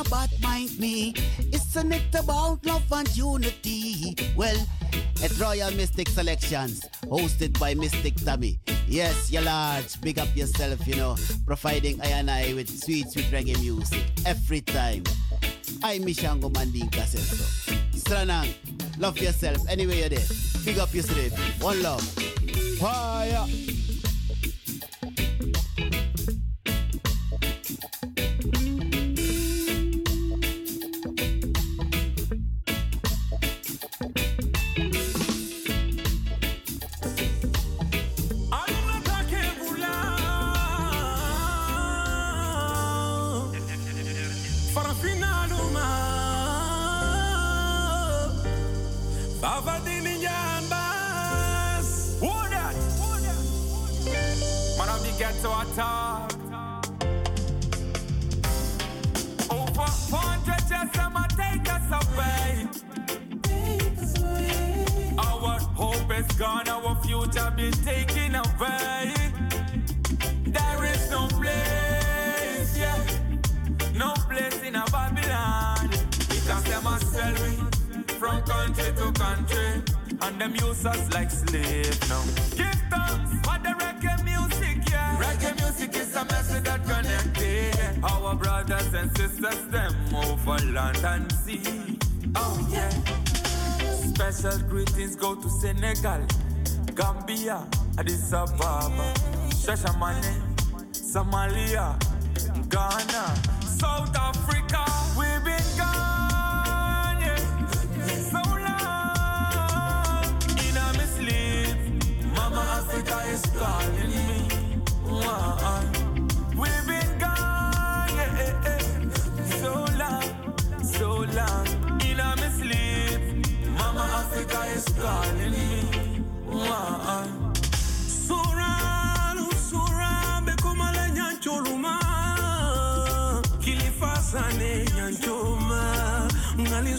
Bad mind me. It's a net about love and unity. Well, at Royal Mistic Selections, hosted by Mystic Tammy. Yes, you large, big up yourself, you know, providing I and I with sweet, sweet reggae music every time. I Mishango Mandinka says so. Stranang, love yourself anyway you're there. Big up yourself. One love. Fire.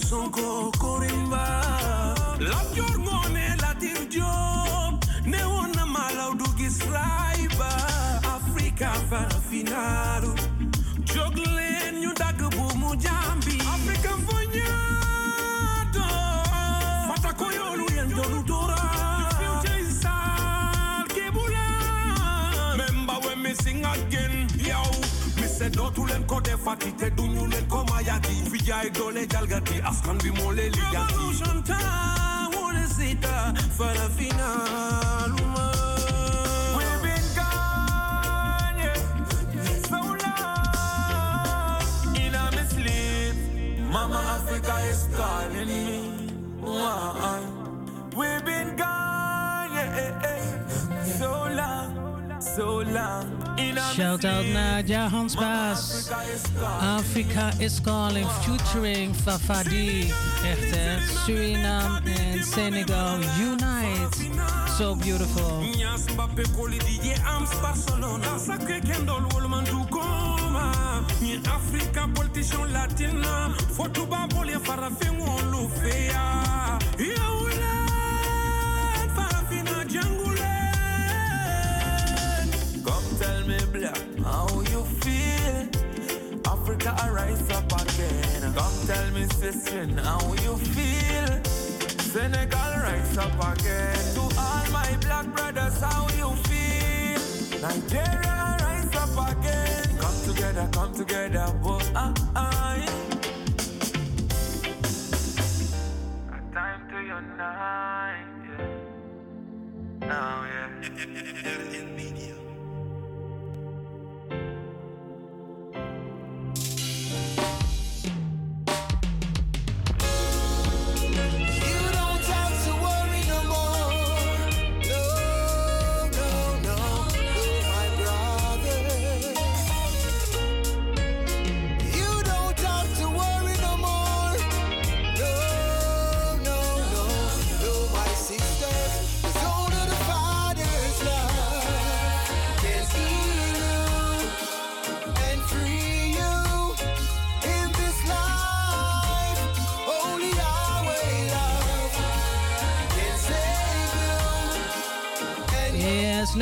son kokorin ba labjor ngone latir jom ne wona malaw dugis raiba afrika fara finaru joglen ñu dag bu mu jambi afrika foñado fata ko yolu yen donu dora Sing again, yo. Me say, don't you let go, they fatty, they do you let come ko mayati. Vija idole jalgati, askan bi mole time, wanna see the fara finaluma. We've been gone, yeah, so long. In a me sleep, Mama Africa is calling me. We've been gone, yeah, eh, so long, so long. Shout out Nadia Hans Baas. Africa is calling, featuring Fafadi. Echt hè? Suriname en Senegal unite. So beautiful. Ni Africa politician latina Foto babole farafin wolu fea Africa, arise up again. Come tell me, sister, how you feel? Senegal, rise up again. To all my black brothers, how you feel? Nigeria, rise up again. Come together, come together, boy. Ah, ah. Time to unite, yeah. Now, yeah.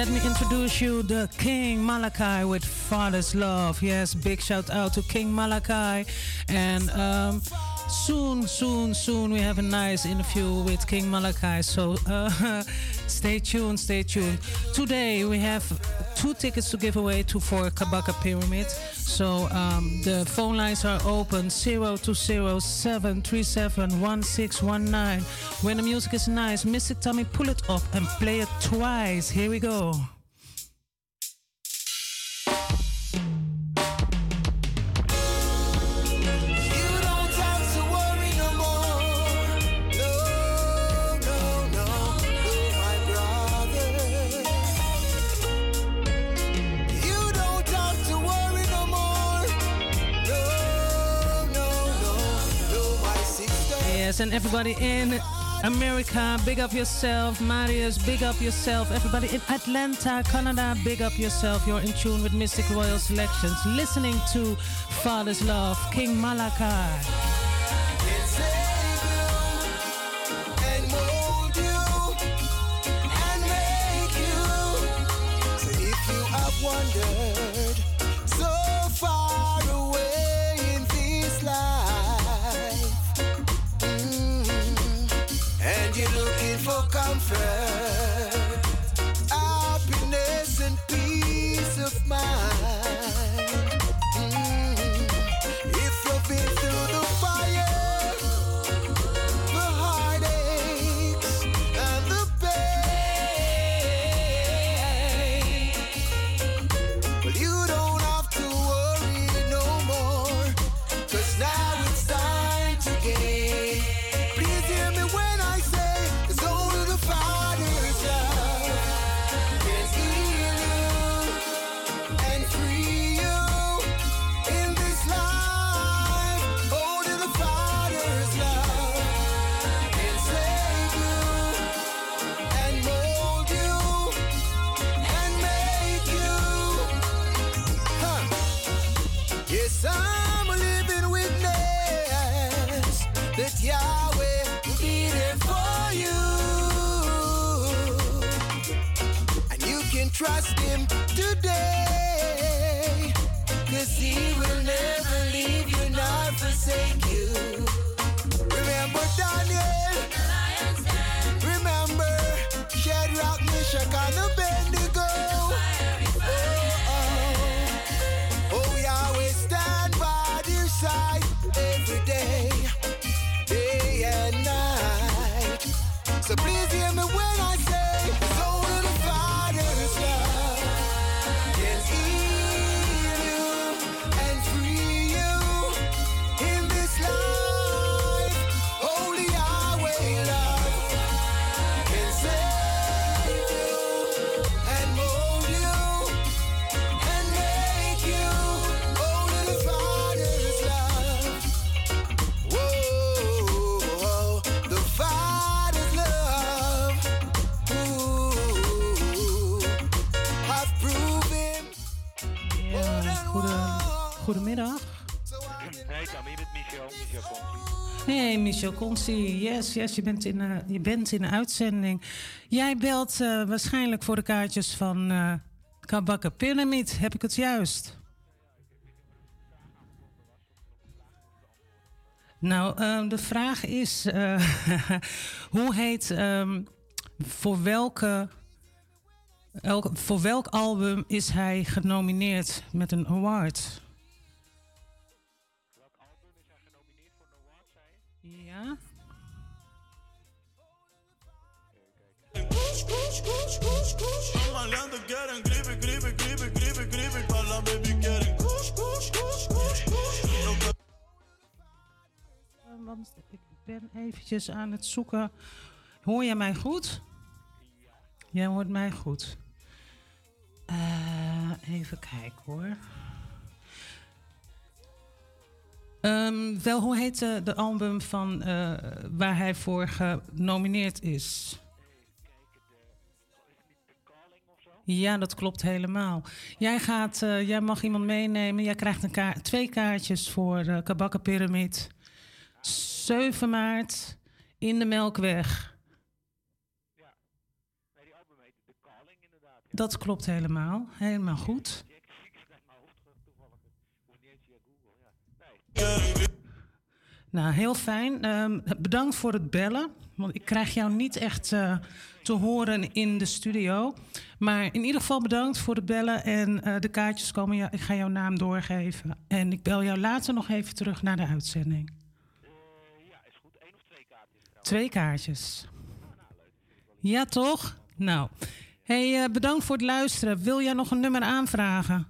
Let me introduce you the King Malachi with Father's Love. Yes, big shout out to King Malachi. And um, soon, soon, soon we have a nice interview with King Malachi. So uh, stay tuned, stay tuned. Today we have two tickets to give away to for Kabaka Pyramid. So um, the phone lines are open 0207371619. When the music is nice, Mr. Tommy, pull it up and play it twice. Here we go. Yes, and everybody in America, big up yourself. Marius, big up yourself. Everybody in Atlanta, Canada, big up yourself. You're in tune with Mistic Royal Selections, listening to Father's Love, King Malachi. Hey, Michel Consi. Yes, yes, je bent in, eh, je bent in de uitzending. Jij belt eh, waarschijnlijk voor de kaartjes van eh Kabakka Pyramid. Heb ik het juist? Nou, ehm, de vraag is: hoe heet. ehm, voor, welke, elk, voor welk album is hij genomineerd met een award? Amalhando querem gripe, gripe, gripe, gripe, gripe. Fala, baby, querem kush, kush, kush, kush, kush. Eh, want ik ben eventjes aan het zoeken. Hoor jij mij goed? Jij hoort mij goed. Eh, even kijken hoor. Ehm, wel, hoe heet de, de album van, eh, waar hij voor genomineerd is? Ja, dat klopt helemaal. Jij, gaat, eh, jij mag iemand meenemen. Jij krijgt een twee kaartjes voor uh, Kabakka Pyramid. 7 maart in de Melkweg. dat klopt helemaal. Helemaal goed. Nou, heel fijn. Ehm, bedankt voor het bellen. Want ik krijg jou niet echt eh, te horen in de studio. Maar in ieder geval bedankt voor het bellen. En eh, de kaartjes komen. Ja, ik ga jouw naam doorgeven. En ik bel jou later nog even terug naar de uitzending. ja, is goed. Eén of twee kaartjes? Twee kaartjes. Ja, toch? Nou. Hey, eh, bedankt voor het luisteren. Wil jij nog een nummer aanvragen?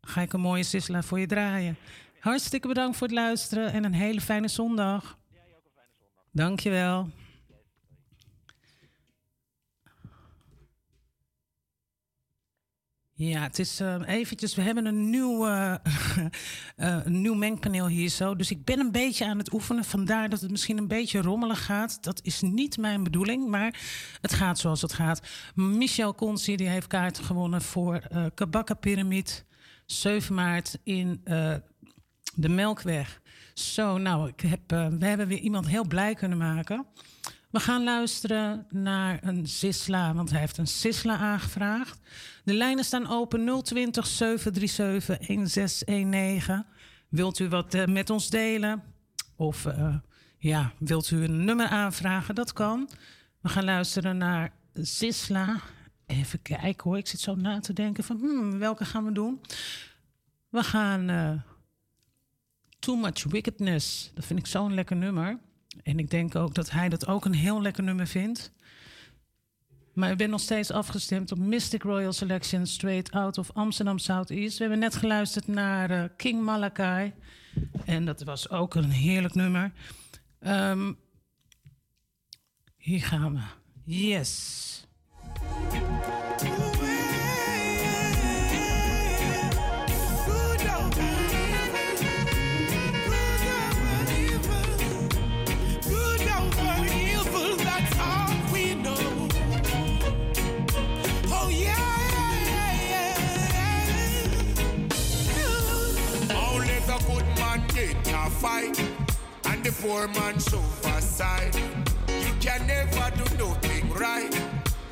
Ga ik een mooie Sisla voor je draaien. Hartstikke bedankt voor het luisteren en een hele fijne zondag. Dankjewel. Ja, het is uh, eventjes, we hebben een nieuw, uh, uh, een nieuw mengpaneel hier zo. Dus ik ben een beetje aan het oefenen. Vandaar dat het misschien een beetje rommelig gaat. Dat is niet mijn bedoeling, maar het gaat zoals het gaat. Michel Consi die heeft kaarten gewonnen voor uh, Kabakka Pyramid. 7 maart in de Melkweg. Zo, nou, ik heb, we hebben weer iemand heel blij kunnen maken. We gaan luisteren naar een Sisla, want hij heeft een Sisla aangevraagd. De lijnen staan open 020 737 1619. Wilt u wat uh, met ons delen? Of uh, ja, wilt u een nummer aanvragen? Dat kan. We gaan luisteren naar Sisla. Even kijken hoor, ik zit zo na te denken van hmm, welke gaan we doen? We gaan uh, Too Much Wickedness. Dat vind ik zo'n lekker nummer. En ik denk ook dat hij dat ook een heel lekker nummer vindt. Maar ik ben nog steeds afgestemd op Mystic Royal Selection straight out of Amsterdam Southeast. We hebben net geluisterd naar uh, King Malakai. En dat was ook een heerlijk nummer. Um, hier gaan we. Yes. Fight, and the poor man sofa side. You can never do nothing right,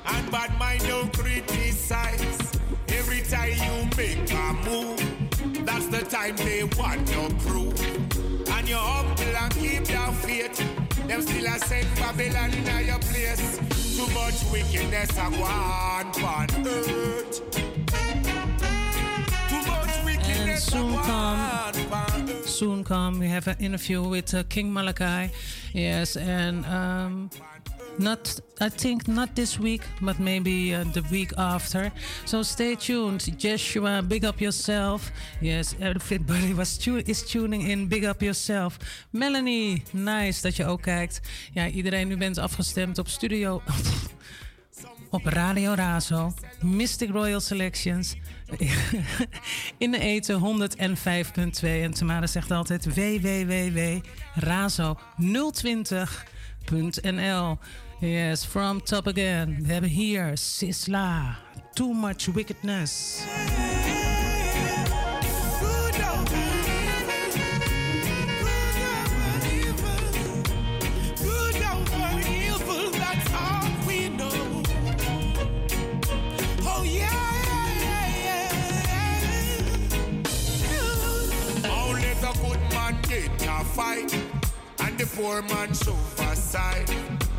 and bad mind don't criticize. Every time you make a move, that's the time they want to prove. And you're humble and keep your faith. Them still a send Babylon in your place. Too much wickedness I want on earth. Soon come soon come. We have an interview with uh, King Malachi. Yes, and um, not I think not this week, but maybe uh, the week after. So stay tuned, Joshua. Big up yourself. Yes, everybody was tu is tuning in. Big up yourself. Melanie, nice dat je ook kijkt. Ja, iedereen, u bent afgestemd op studio. op Radio Razo, Mystic Royal Selections. In de eten 105.2. En Tamara zegt altijd www.razo020.nl. Yes, from top again. We hebben hier Sisla. Too much wickedness. Fight, and the poor man sofa side.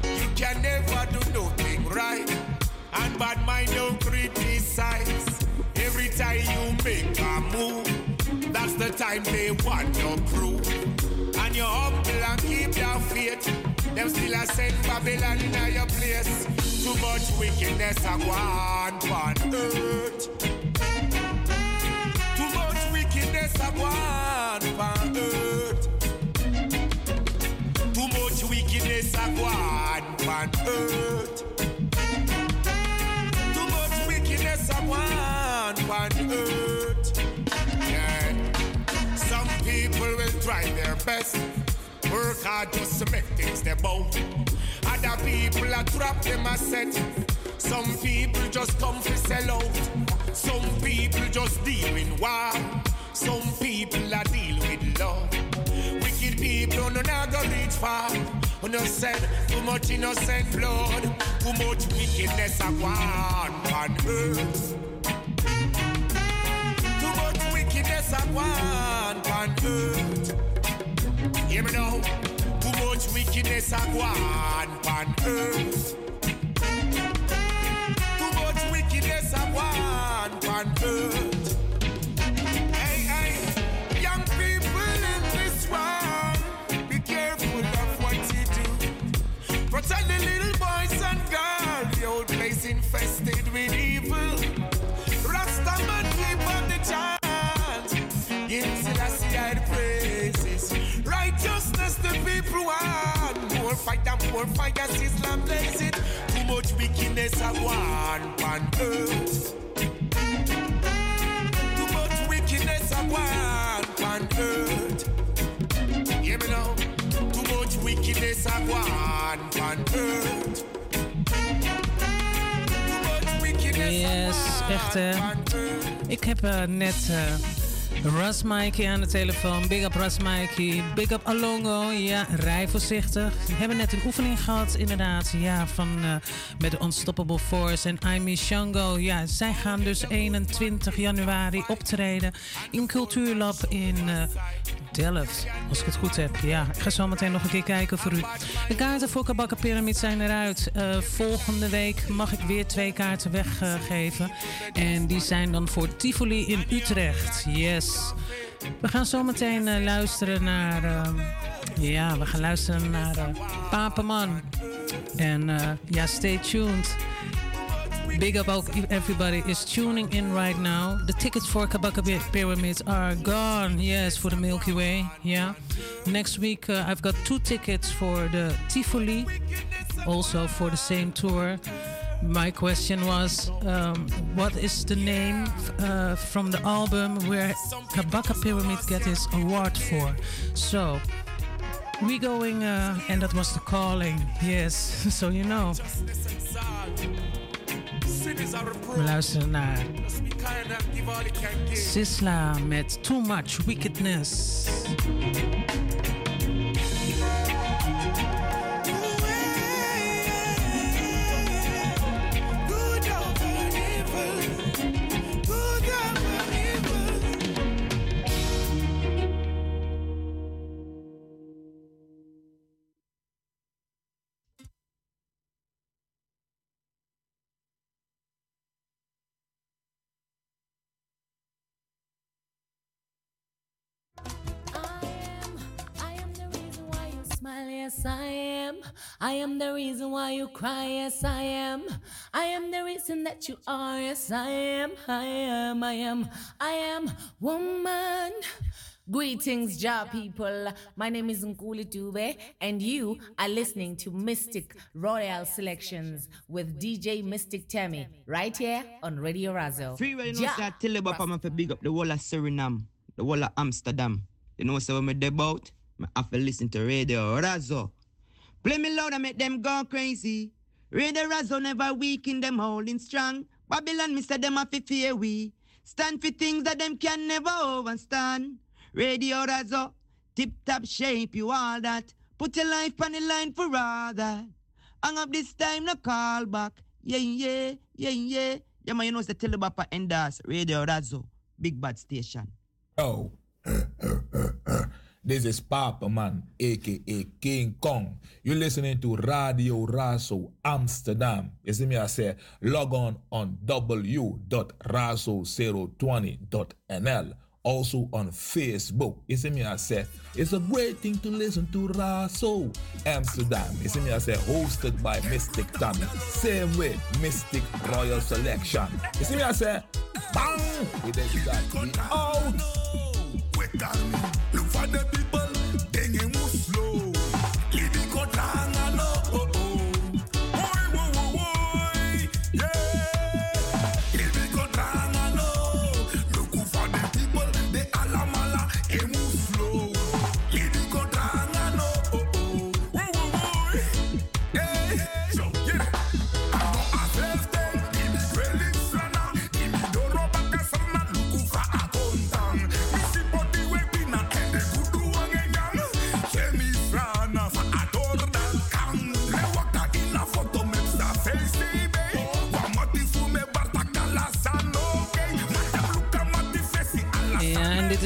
You can never do nothing right, and bad mind don't criticize. Every time you make a move, that's the time they want to prove. And you're humble and keep your faith. Them still a send Babylon in your place. Too much wickedness I want on earth. Too much wickedness I want on wickedness I want on earth. Too much wickedness I want on earth. Yeah. Some people will try their best. Work hard just to make things their bow. Other people are trap them a set. Some people just come to sell out. Some people just deal in war. Some people are deal with love. Wicked people no not go reach far. Innocent, too much innocent blood, too much wickedness a gone on earth. Too much wickedness a gone on earth. Hear me now. Too much wickedness a gone on earth. Too much wickedness a gone on earth. Protect the little boys and girls, the old place infested with evil. Rastaman keep up the chant, give Selassie I praises. Righteousness the people want, more fight and more as Islam blaze it. Too much wickedness I want on earth. Too much wickedness I want on earth. Wickedness I want on earth. Too much wickedness I Yes, echt hè. Ik heb eh, net eh Ras Mikey aan de telefoon. Big up Ras Mikey. Big up Alongo. Ja, rij voorzichtig. We hebben net een oefening gehad, inderdaad. Ja, van, eh, met de Unstoppable Force en Amy Shango. Ja, zij gaan dus 21 januari optreden in Cultuurlab in eh, Delft. Als ik het goed heb. Ja, ik ga zo meteen nog een keer kijken voor u. De kaarten voor Kabakka Pyramid zijn eruit. Eh, volgende week mag ik weer twee kaarten weggeven. en die zijn dan voor Tivoli in Utrecht. Yes. We gaan zo meteen eh, luisteren naar. eh, ja, we gaan luisteren naar uh. En eh, ja, stay tuned. Big up ook everybody is tuning in right now. The tickets for Kabaka Pyramids are gone. Yes, for the Milky Way. Yeah. Next week uh, I've got two tickets for the Tivoli, also for the same tour. My question was, um, what is the name uh, from the album where Kabaka Pyramid get his award for? So we going, uh, and that was the calling. Yes, so you know. We naar Sisla met Too Much Wickedness. Yes, I am. I am the reason why you cry, yes, I am. I am the reason that you are, yes, I am. I am, I am, I am woman. Greetings, Ja people. My name is Nkuli Dube, and you are listening to Mistic Royal Selections with DJ Mystic Tammy right here on Radio Razo. Free know, Ja. I tell about I'm big up the wall of Suriname, the wall of Amsterdam. You know, so when me about, I have to listen to Radio Razo. Play me loud and make them go crazy. Radio Razo never weaken them holding strong. Babylon, me say them have to fear we. Stand for things that them can never overstand. Radio Razo, tip top shape, you all that. Put your life on the line for all that. Hang up this time, no call back. Yeah, yeah, yeah, yeah. Yeah, man, you know it's the Telebapa Endas, Radio Razo, Big Bad Station. Yo. This is Papa Man, aka King Kong. You're listening to Radio Razo Amsterdam. You see me, I say, log on on w.razo020.nl. Also on Facebook. You see me, I say, it's a great thing to listen to Razo Amsterdam. You see me, I say, hosted by Mystic Tommy. Same way, Mistic Royal Selection. You see me, I say, bang! Then got me out.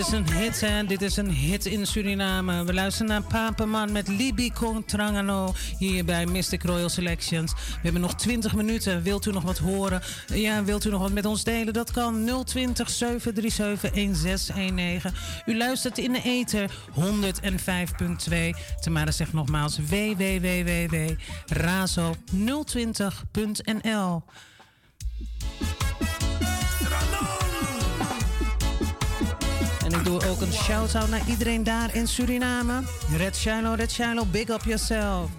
is een hit, hè? Dit is een hit in Suriname. We luisteren naar Papenman met Libi Contrangano hier bij Mystic Royal Selections. We hebben nog 20 minuten. Wilt u nog wat horen? Ja, wilt u nog wat met ons delen? Dat kan 020 737 1619. U luistert in de ether 105.2. Tamara zegt nogmaals www.razo020.nl. Do doe ook een shout-out naar iedereen daar in Suriname. Red Shiloh, Red Shiloh, big up yourself.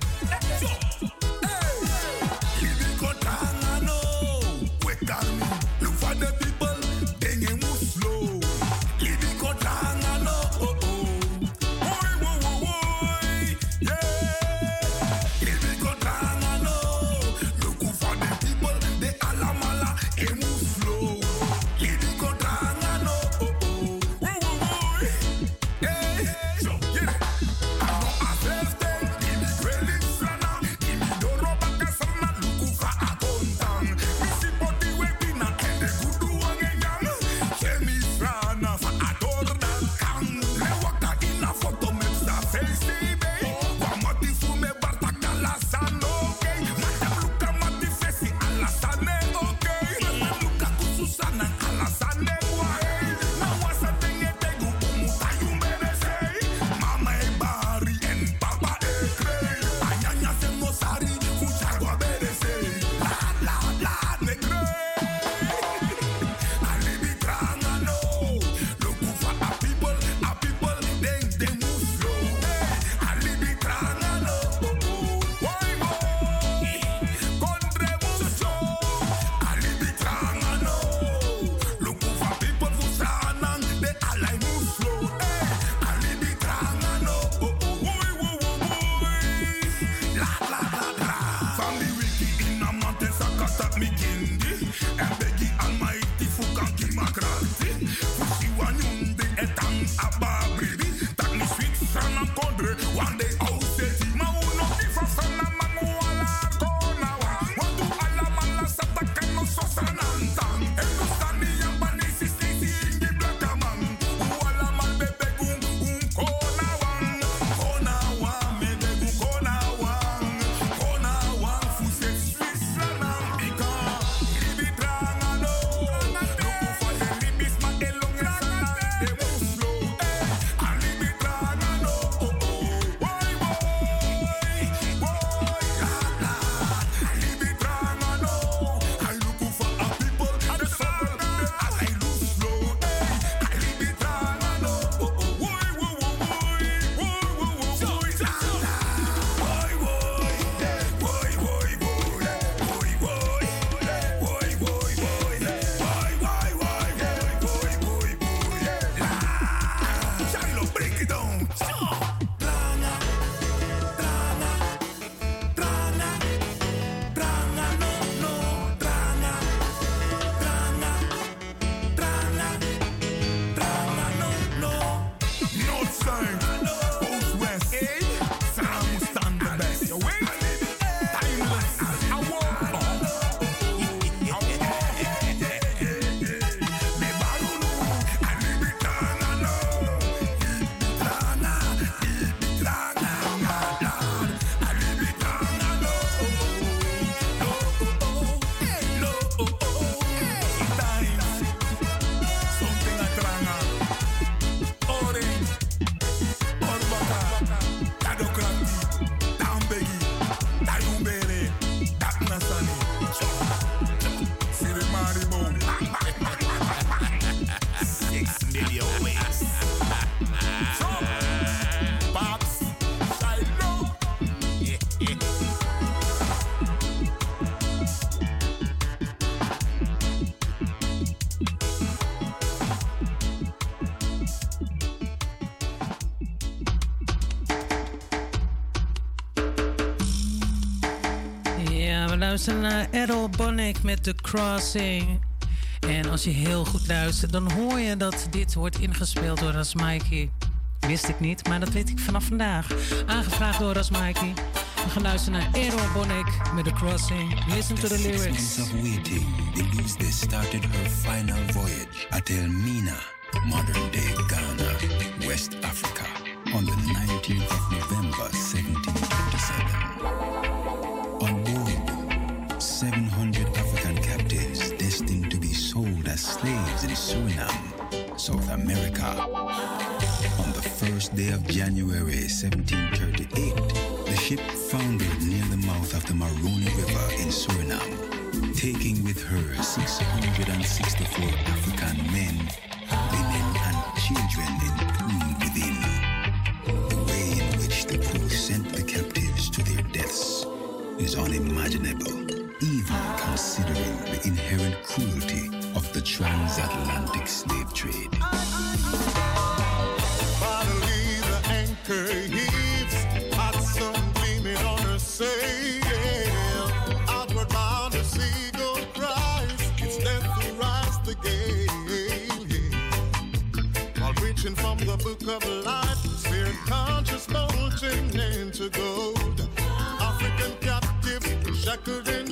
luisteren naar Errol Bonnick met The Crossing. En als je heel goed luistert, dan hoor je dat dit wordt ingespeeld door Rasmaiki. Wist ik niet, maar dat weet ik vanaf vandaag. Aangevraagd door Rasmaiki. We gaan luisteren naar Errol Bonnick met The Crossing. Listen to the lyrics. Months of waiting, the started her final voyage at Elmina, modern day Ghana, West Africa, on the 19th of November 1727. On 700 African captives destined to be sold as slaves in Suriname, South America. On the first day of January 1738, the ship foundered near the mouth of the Maroni River in Suriname, taking with her 664 African men, women, and children entombed within. The way in which the crew sent the captives to their deaths is unimaginable, even considering the inherent cruelty of the transatlantic slave trade. Finally, the anchor heaves, hot sun gleaming on her sail. Outward bound, a seagull cries, it's death to rise the gale. While reaching from the book of life, spirit conscious molten into gold. African captives, shackled in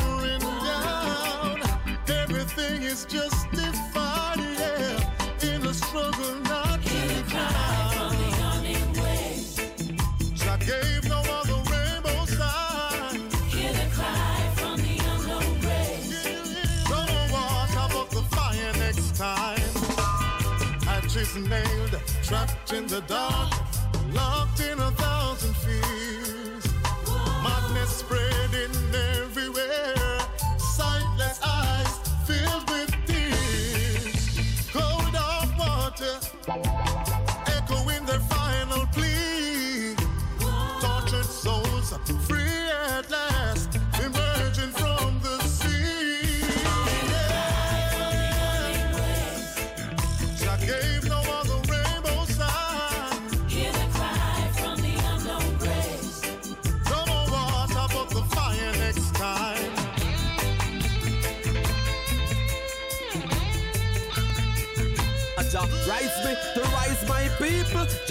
nailed, trapped in the dark, locked in a thousand fears.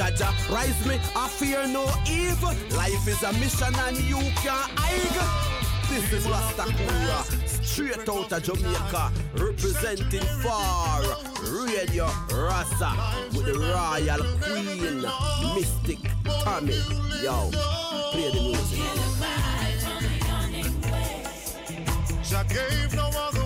Jaja, rise me, I fear no evil. Life is a mission and you can't hide. This is Rastakura, straight out of Jamaica, representing far Radio Razo with the Royal Queen, Mystic Tommy. Yo, play the music. Gave no other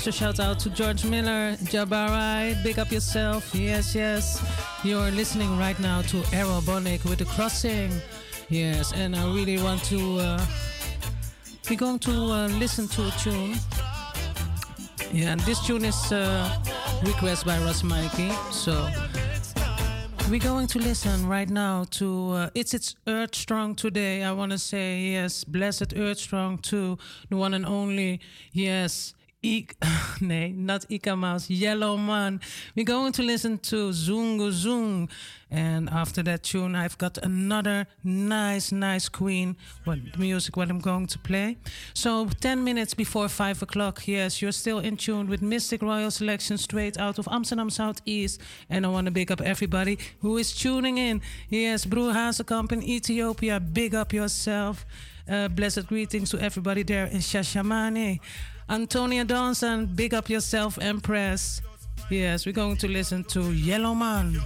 special shout out to George Miller, Jabarai, big up yourself. Yes, yes. You're listening right now to Errol Bonnick with the crossing. Yes, and I really want to. Uh, we're going to uh, listen to a tune. Yeah, and this tune is uh, request by Ras Mikey. So we're going to listen right now to uh, It's It's Earth Strong today. I want to say yes, blessed Earth Strong to the one and only, yes, Ik, nee, not Eek-A-Mouse, Yellow Man. We're going to listen to Zungu Zung. And after that tune, I've got another nice, nice queen. What music, what I'm going to play. So, 10 minutes before 5 o'clock, yes, you're still in tune with Mistic Royal Selection straight out of Amsterdam Southeast. And I want to big up everybody who is tuning in. Yes, Broer Hazekamp in Ethiopia, big up yourself. Uh, blessed greetings to everybody there in Shashamane. Antonia Dawson, big up yourself, Empress. Yes, we're going to listen to Yellow Man.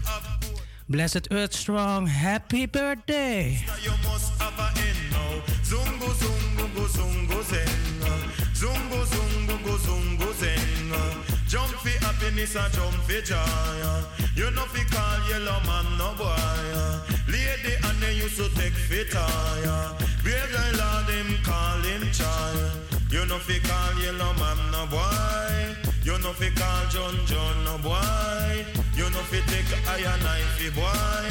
Blessed Earth Strong, happy birthday. Jump for happiness and jump for joy. You know fi call yellow man no boy. Uh. Lady and they used to take fit uh, tire. Know fi call yellow man no boy. You know fi call John John no boy. You know fi take iron knife boy.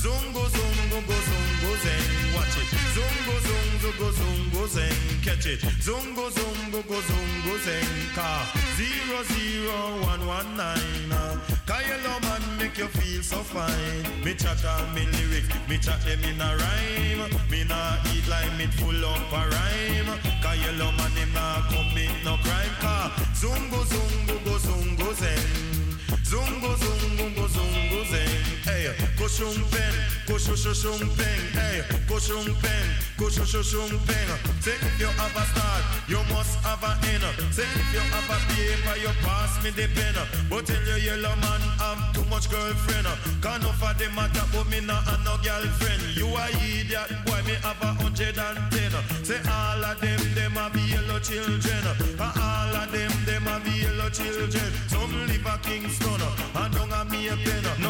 Zungo zungo go zungo zeng. Watch it. Zungo zungo go zungo zeng. Catch it. Zungo zungo go zungo zeng. Car zero zero one one nine. Cause yellow man make you feel so fine. Me chat on me lyrics, me chat them in a rhyme. Me nah eat like me full up a rhyme. Cause yellow man him nah commit no crime. Cause zungo zungo go zungo zeng. Zungo zungo go zungo zeng. Hey, kushum pen, kushu shushum peng. Hey, kushum pen, kushu shushum peng. Say if you have a start, you must have a end. Say if you have a paper, you pass me the pen. But tell you yellow man have too much girlfriend. Can enough of them matter, but me not have no girlfriend. You a idiot, boy, me have a hundred and ten. Say all of them, them have yellow children. And all of them, them have yellow children. Some live a Kingston, and don't have me a pen.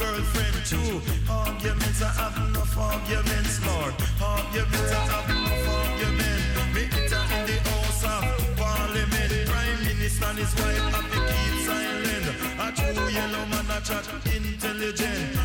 Girlfriend. True, arguments, I have enough arguments, Lord. Arguments, I have enough arguments. Me enter in the house of parliament. Prime minister and his wife have to keep silent. A true yellow man, a chat intelligent.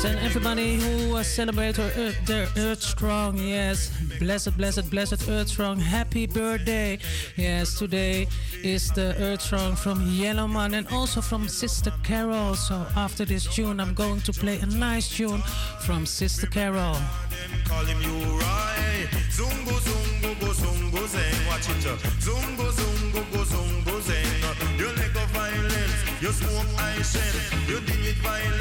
Yes, and everybody who uh, celebrate their Earth, their Earth Strong, yes, blessed, blessed, blessed Earth Strong, happy birthday. Yes, today is the Earth Strong from Yellowman and also from Sister Carol. So after this tune, I'm going to play a nice tune from Sister Carol. uh. Zeng. You let go violence, you smoke deal with violence,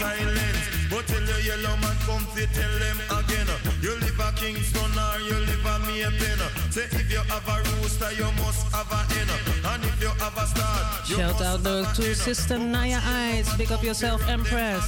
silence. But tell your yellow man come tell them again. You live a Kingston or you live a Maypen. Say if you have a rooster, you must have a hen. And if you have a star, you Shout must out though to Sister Naya Eyes. Pick up yourself, Empress.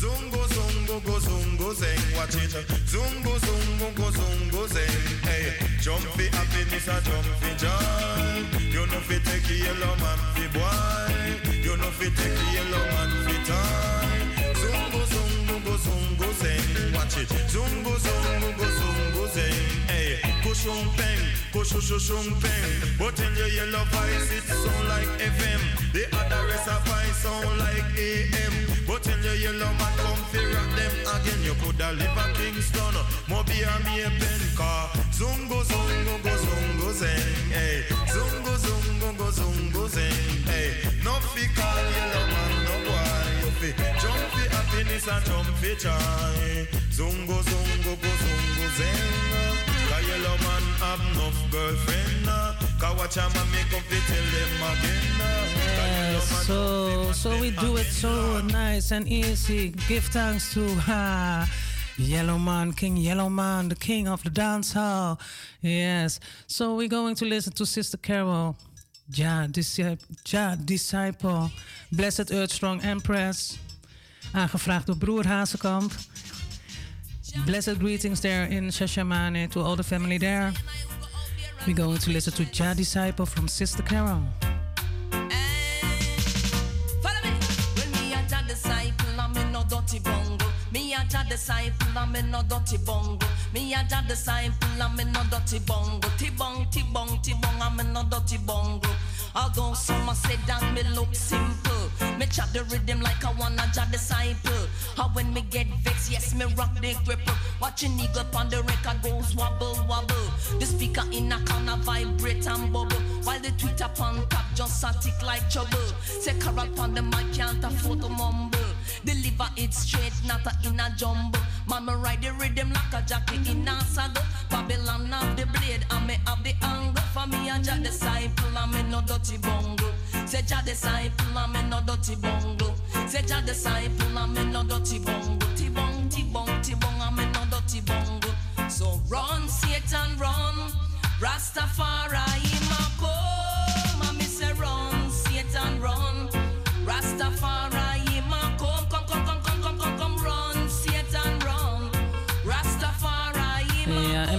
Zungo zungo go zungo zeng, watch it. Zungo zungo go zungo zeng. Hey, jumpy happiness a jumpy joy. You know fi take the yellow man fi boy. You know fi take the yellow man fi toy. Zungo zungo go zungo zeng, watch it. Zungo zungo go zungo zeng. Hey, kushum peng, kushu shushum peng. But in your yellow voice it sound like FM. The other rest of voice sound like AM. But in your yellow man come fi again. You coulda live a Kingston, Mobi a me a pen car. Zungo zungo go zungo zeng. Hey, zungo zungo go zungo zeng. Hey, no fi call yellow man no boy. You fi jump fi happiness and jump fi joy. Zungo zungo go zungo zeng. Cause yellow man have enough girlfriend. Cause so so we do it so nice and easy. Give thanks to ha, Yellow Man, King Yellow Man, the king of the dance hall. Yes, so we're going to listen to Sister Carol, Ja, disciple, ja, disciple, Blessed Earth Strong Empress, aangevraagd door Broer Hazekamp. Blessed greetings there in Shashamane to all the family there. We're going to listen to Jah Disciple from Sister Carol. A disciple, I'm in no dirty bongo. Me a disciple, I'm in no dirty bongo. T-bong, T-bong, T-bong, I'm in no dirty bongo. Although some a say that me look simple, me chat the rhythm like I wanna Jah disciple. How when me get vexed, yes me rock the gripper. Watching eagle on the record goes wobble wobble. The speaker in a corner vibrate and bubble, while the tweet up on top just a tick like trouble. Say carol on the mic can't afford to mumble. Deliver it straight, not a in a jumble. Mama ride the rhythm like a jockey in a saddle. Babylon have the blade, and me have the angle. For me, a Jah disciple, I'm in no dirty bongo. Say Jah disciple, I'm in no dirty bongo. Say Jah disciple, I'm in no dirty bongo. T-bong, T-bong, T-bong, I'm in no dirty bongo. So run, Satan, run. Rastafari, ma come. Me say run, Satan, run. Rastafari,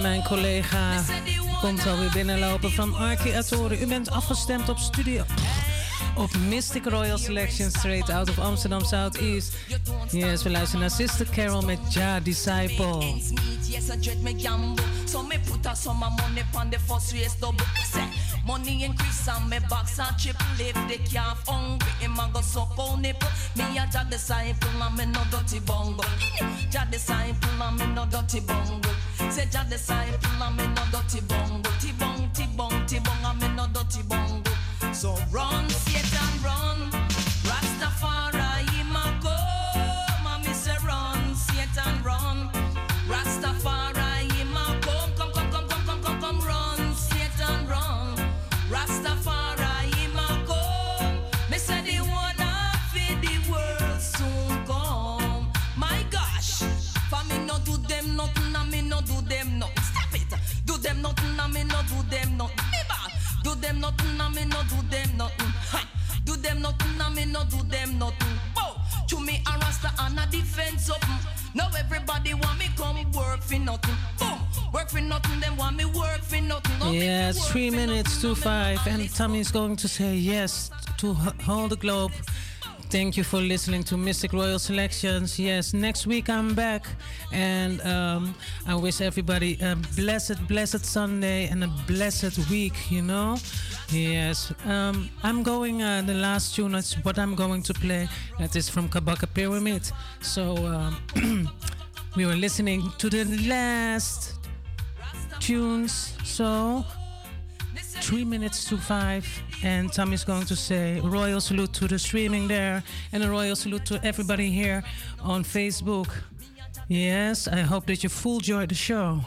mijn collega komt alweer binnenlopen van Arki Atoren. U bent afgestemd op studio. Op Mystic Royal Selection straight out of Amsterdam Southeast. Yes, we luisteren naar Sister Carol met Ja Disciple. Yes, Money increase and me box and triple If the calf hungry, him a go suck on nipple Me a jack disciple and me no dirty bungle. Jack disciple and me no dirty bungle. Say jack disciple and me no dirty bungle. T-bong, T-bong, T-bong and me no dirty bungle. So run, for nothing. Them want me work for nothing. Yes, three minutes to five, and Tommy is going to say yes to hold the globe. Thank you for listening to Mistic Royal Selections. Yes, next week I'm back, and um, I wish everybody a blessed, blessed Sunday and a blessed week. You know, yes. Um, I'm going. Uh, the last tune is what I'm going to play. That is from Kabaka Pyramid. So um, we were listening to the last tunes. So three minutes to five, and Tommy's going to say royal salute to the streaming there, and a royal salute to everybody here on Facebook. Yes, I hope that you full enjoy the show.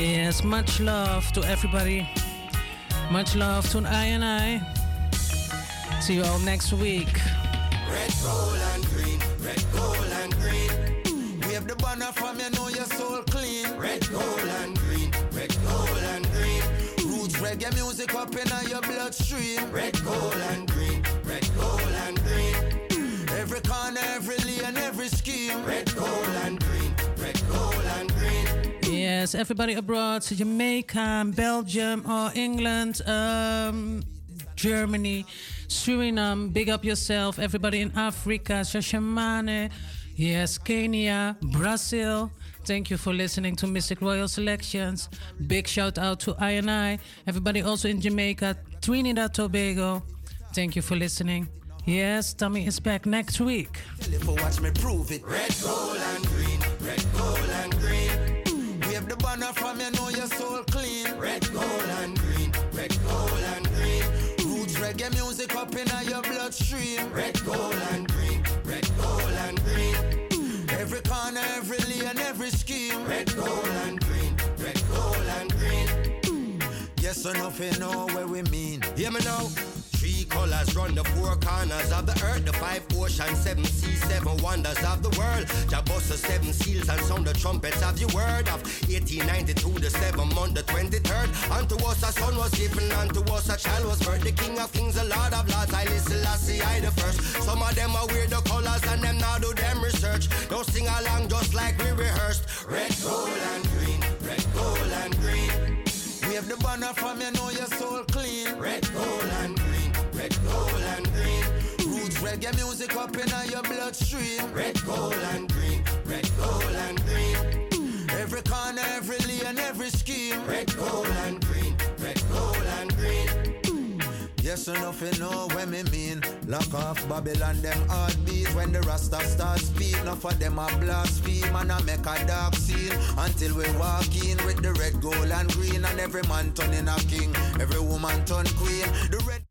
Yes, much love to everybody. Much love to I and I. See you all next week. Red, gold, and green. Red, gold, and green. Wave the banner from you know your soul clean. Red, gold, and green. Red, gold, and green. Roots reggae music up in your bloodstream. Red, gold, and green. Red, gold, and green. Every corner, every lane, every scheme. Red, gold, and green. Yes, everybody abroad, Jamaica, Belgium, or England, um, Germany, Suriname, big up yourself. Everybody in Africa, Shashamane, yes, Kenya, Brazil. Thank you for listening to Mistic Royal Selections. Big shout out to I and I. Everybody also in Jamaica, Trinidad, Tobago. Thank you for listening. Yes, Tommy is back next week. The banner from you know your soul clean. Red, gold, and green. Red, gold, and green. Roots reggae music up in your bloodstream. Red, gold, and green. Red, gold, and green. Every corner, every lane, every scheme. Red, gold, and green. Red, gold, and green. Yes or nothing know where we mean. Hear me now. Colors run the four corners of the earth, the five oceans, seven seas, seven wonders of the world. Jabos the seven seals and sound the trumpets of your word of 1892, the seventh month, the 23rd. Unto us a son was given, unto us a child was birthed. The king of kings, the lord of lords, I listen, I see I the first. Some of them are weird, the colors, and them now do them research. Don't sing along just like we rehearsed. Red, gold, and green, red, gold, and green. Wave the banner from you know your soul clean. Red, gold, and reggae music up in your bloodstream. Red, gold, and green. Red, gold, and green. Every corner, every lane, every scheme. Red, gold, and green. Red, gold, and green. Yes, enough you know what me mean. Lock off Babylon, them heartbeat. When the Rasta start speak, enough of them a blaspheme and I make a dark scene. Until we walk in with the red, gold, and green. And every man turning a king, every woman turn queen. The red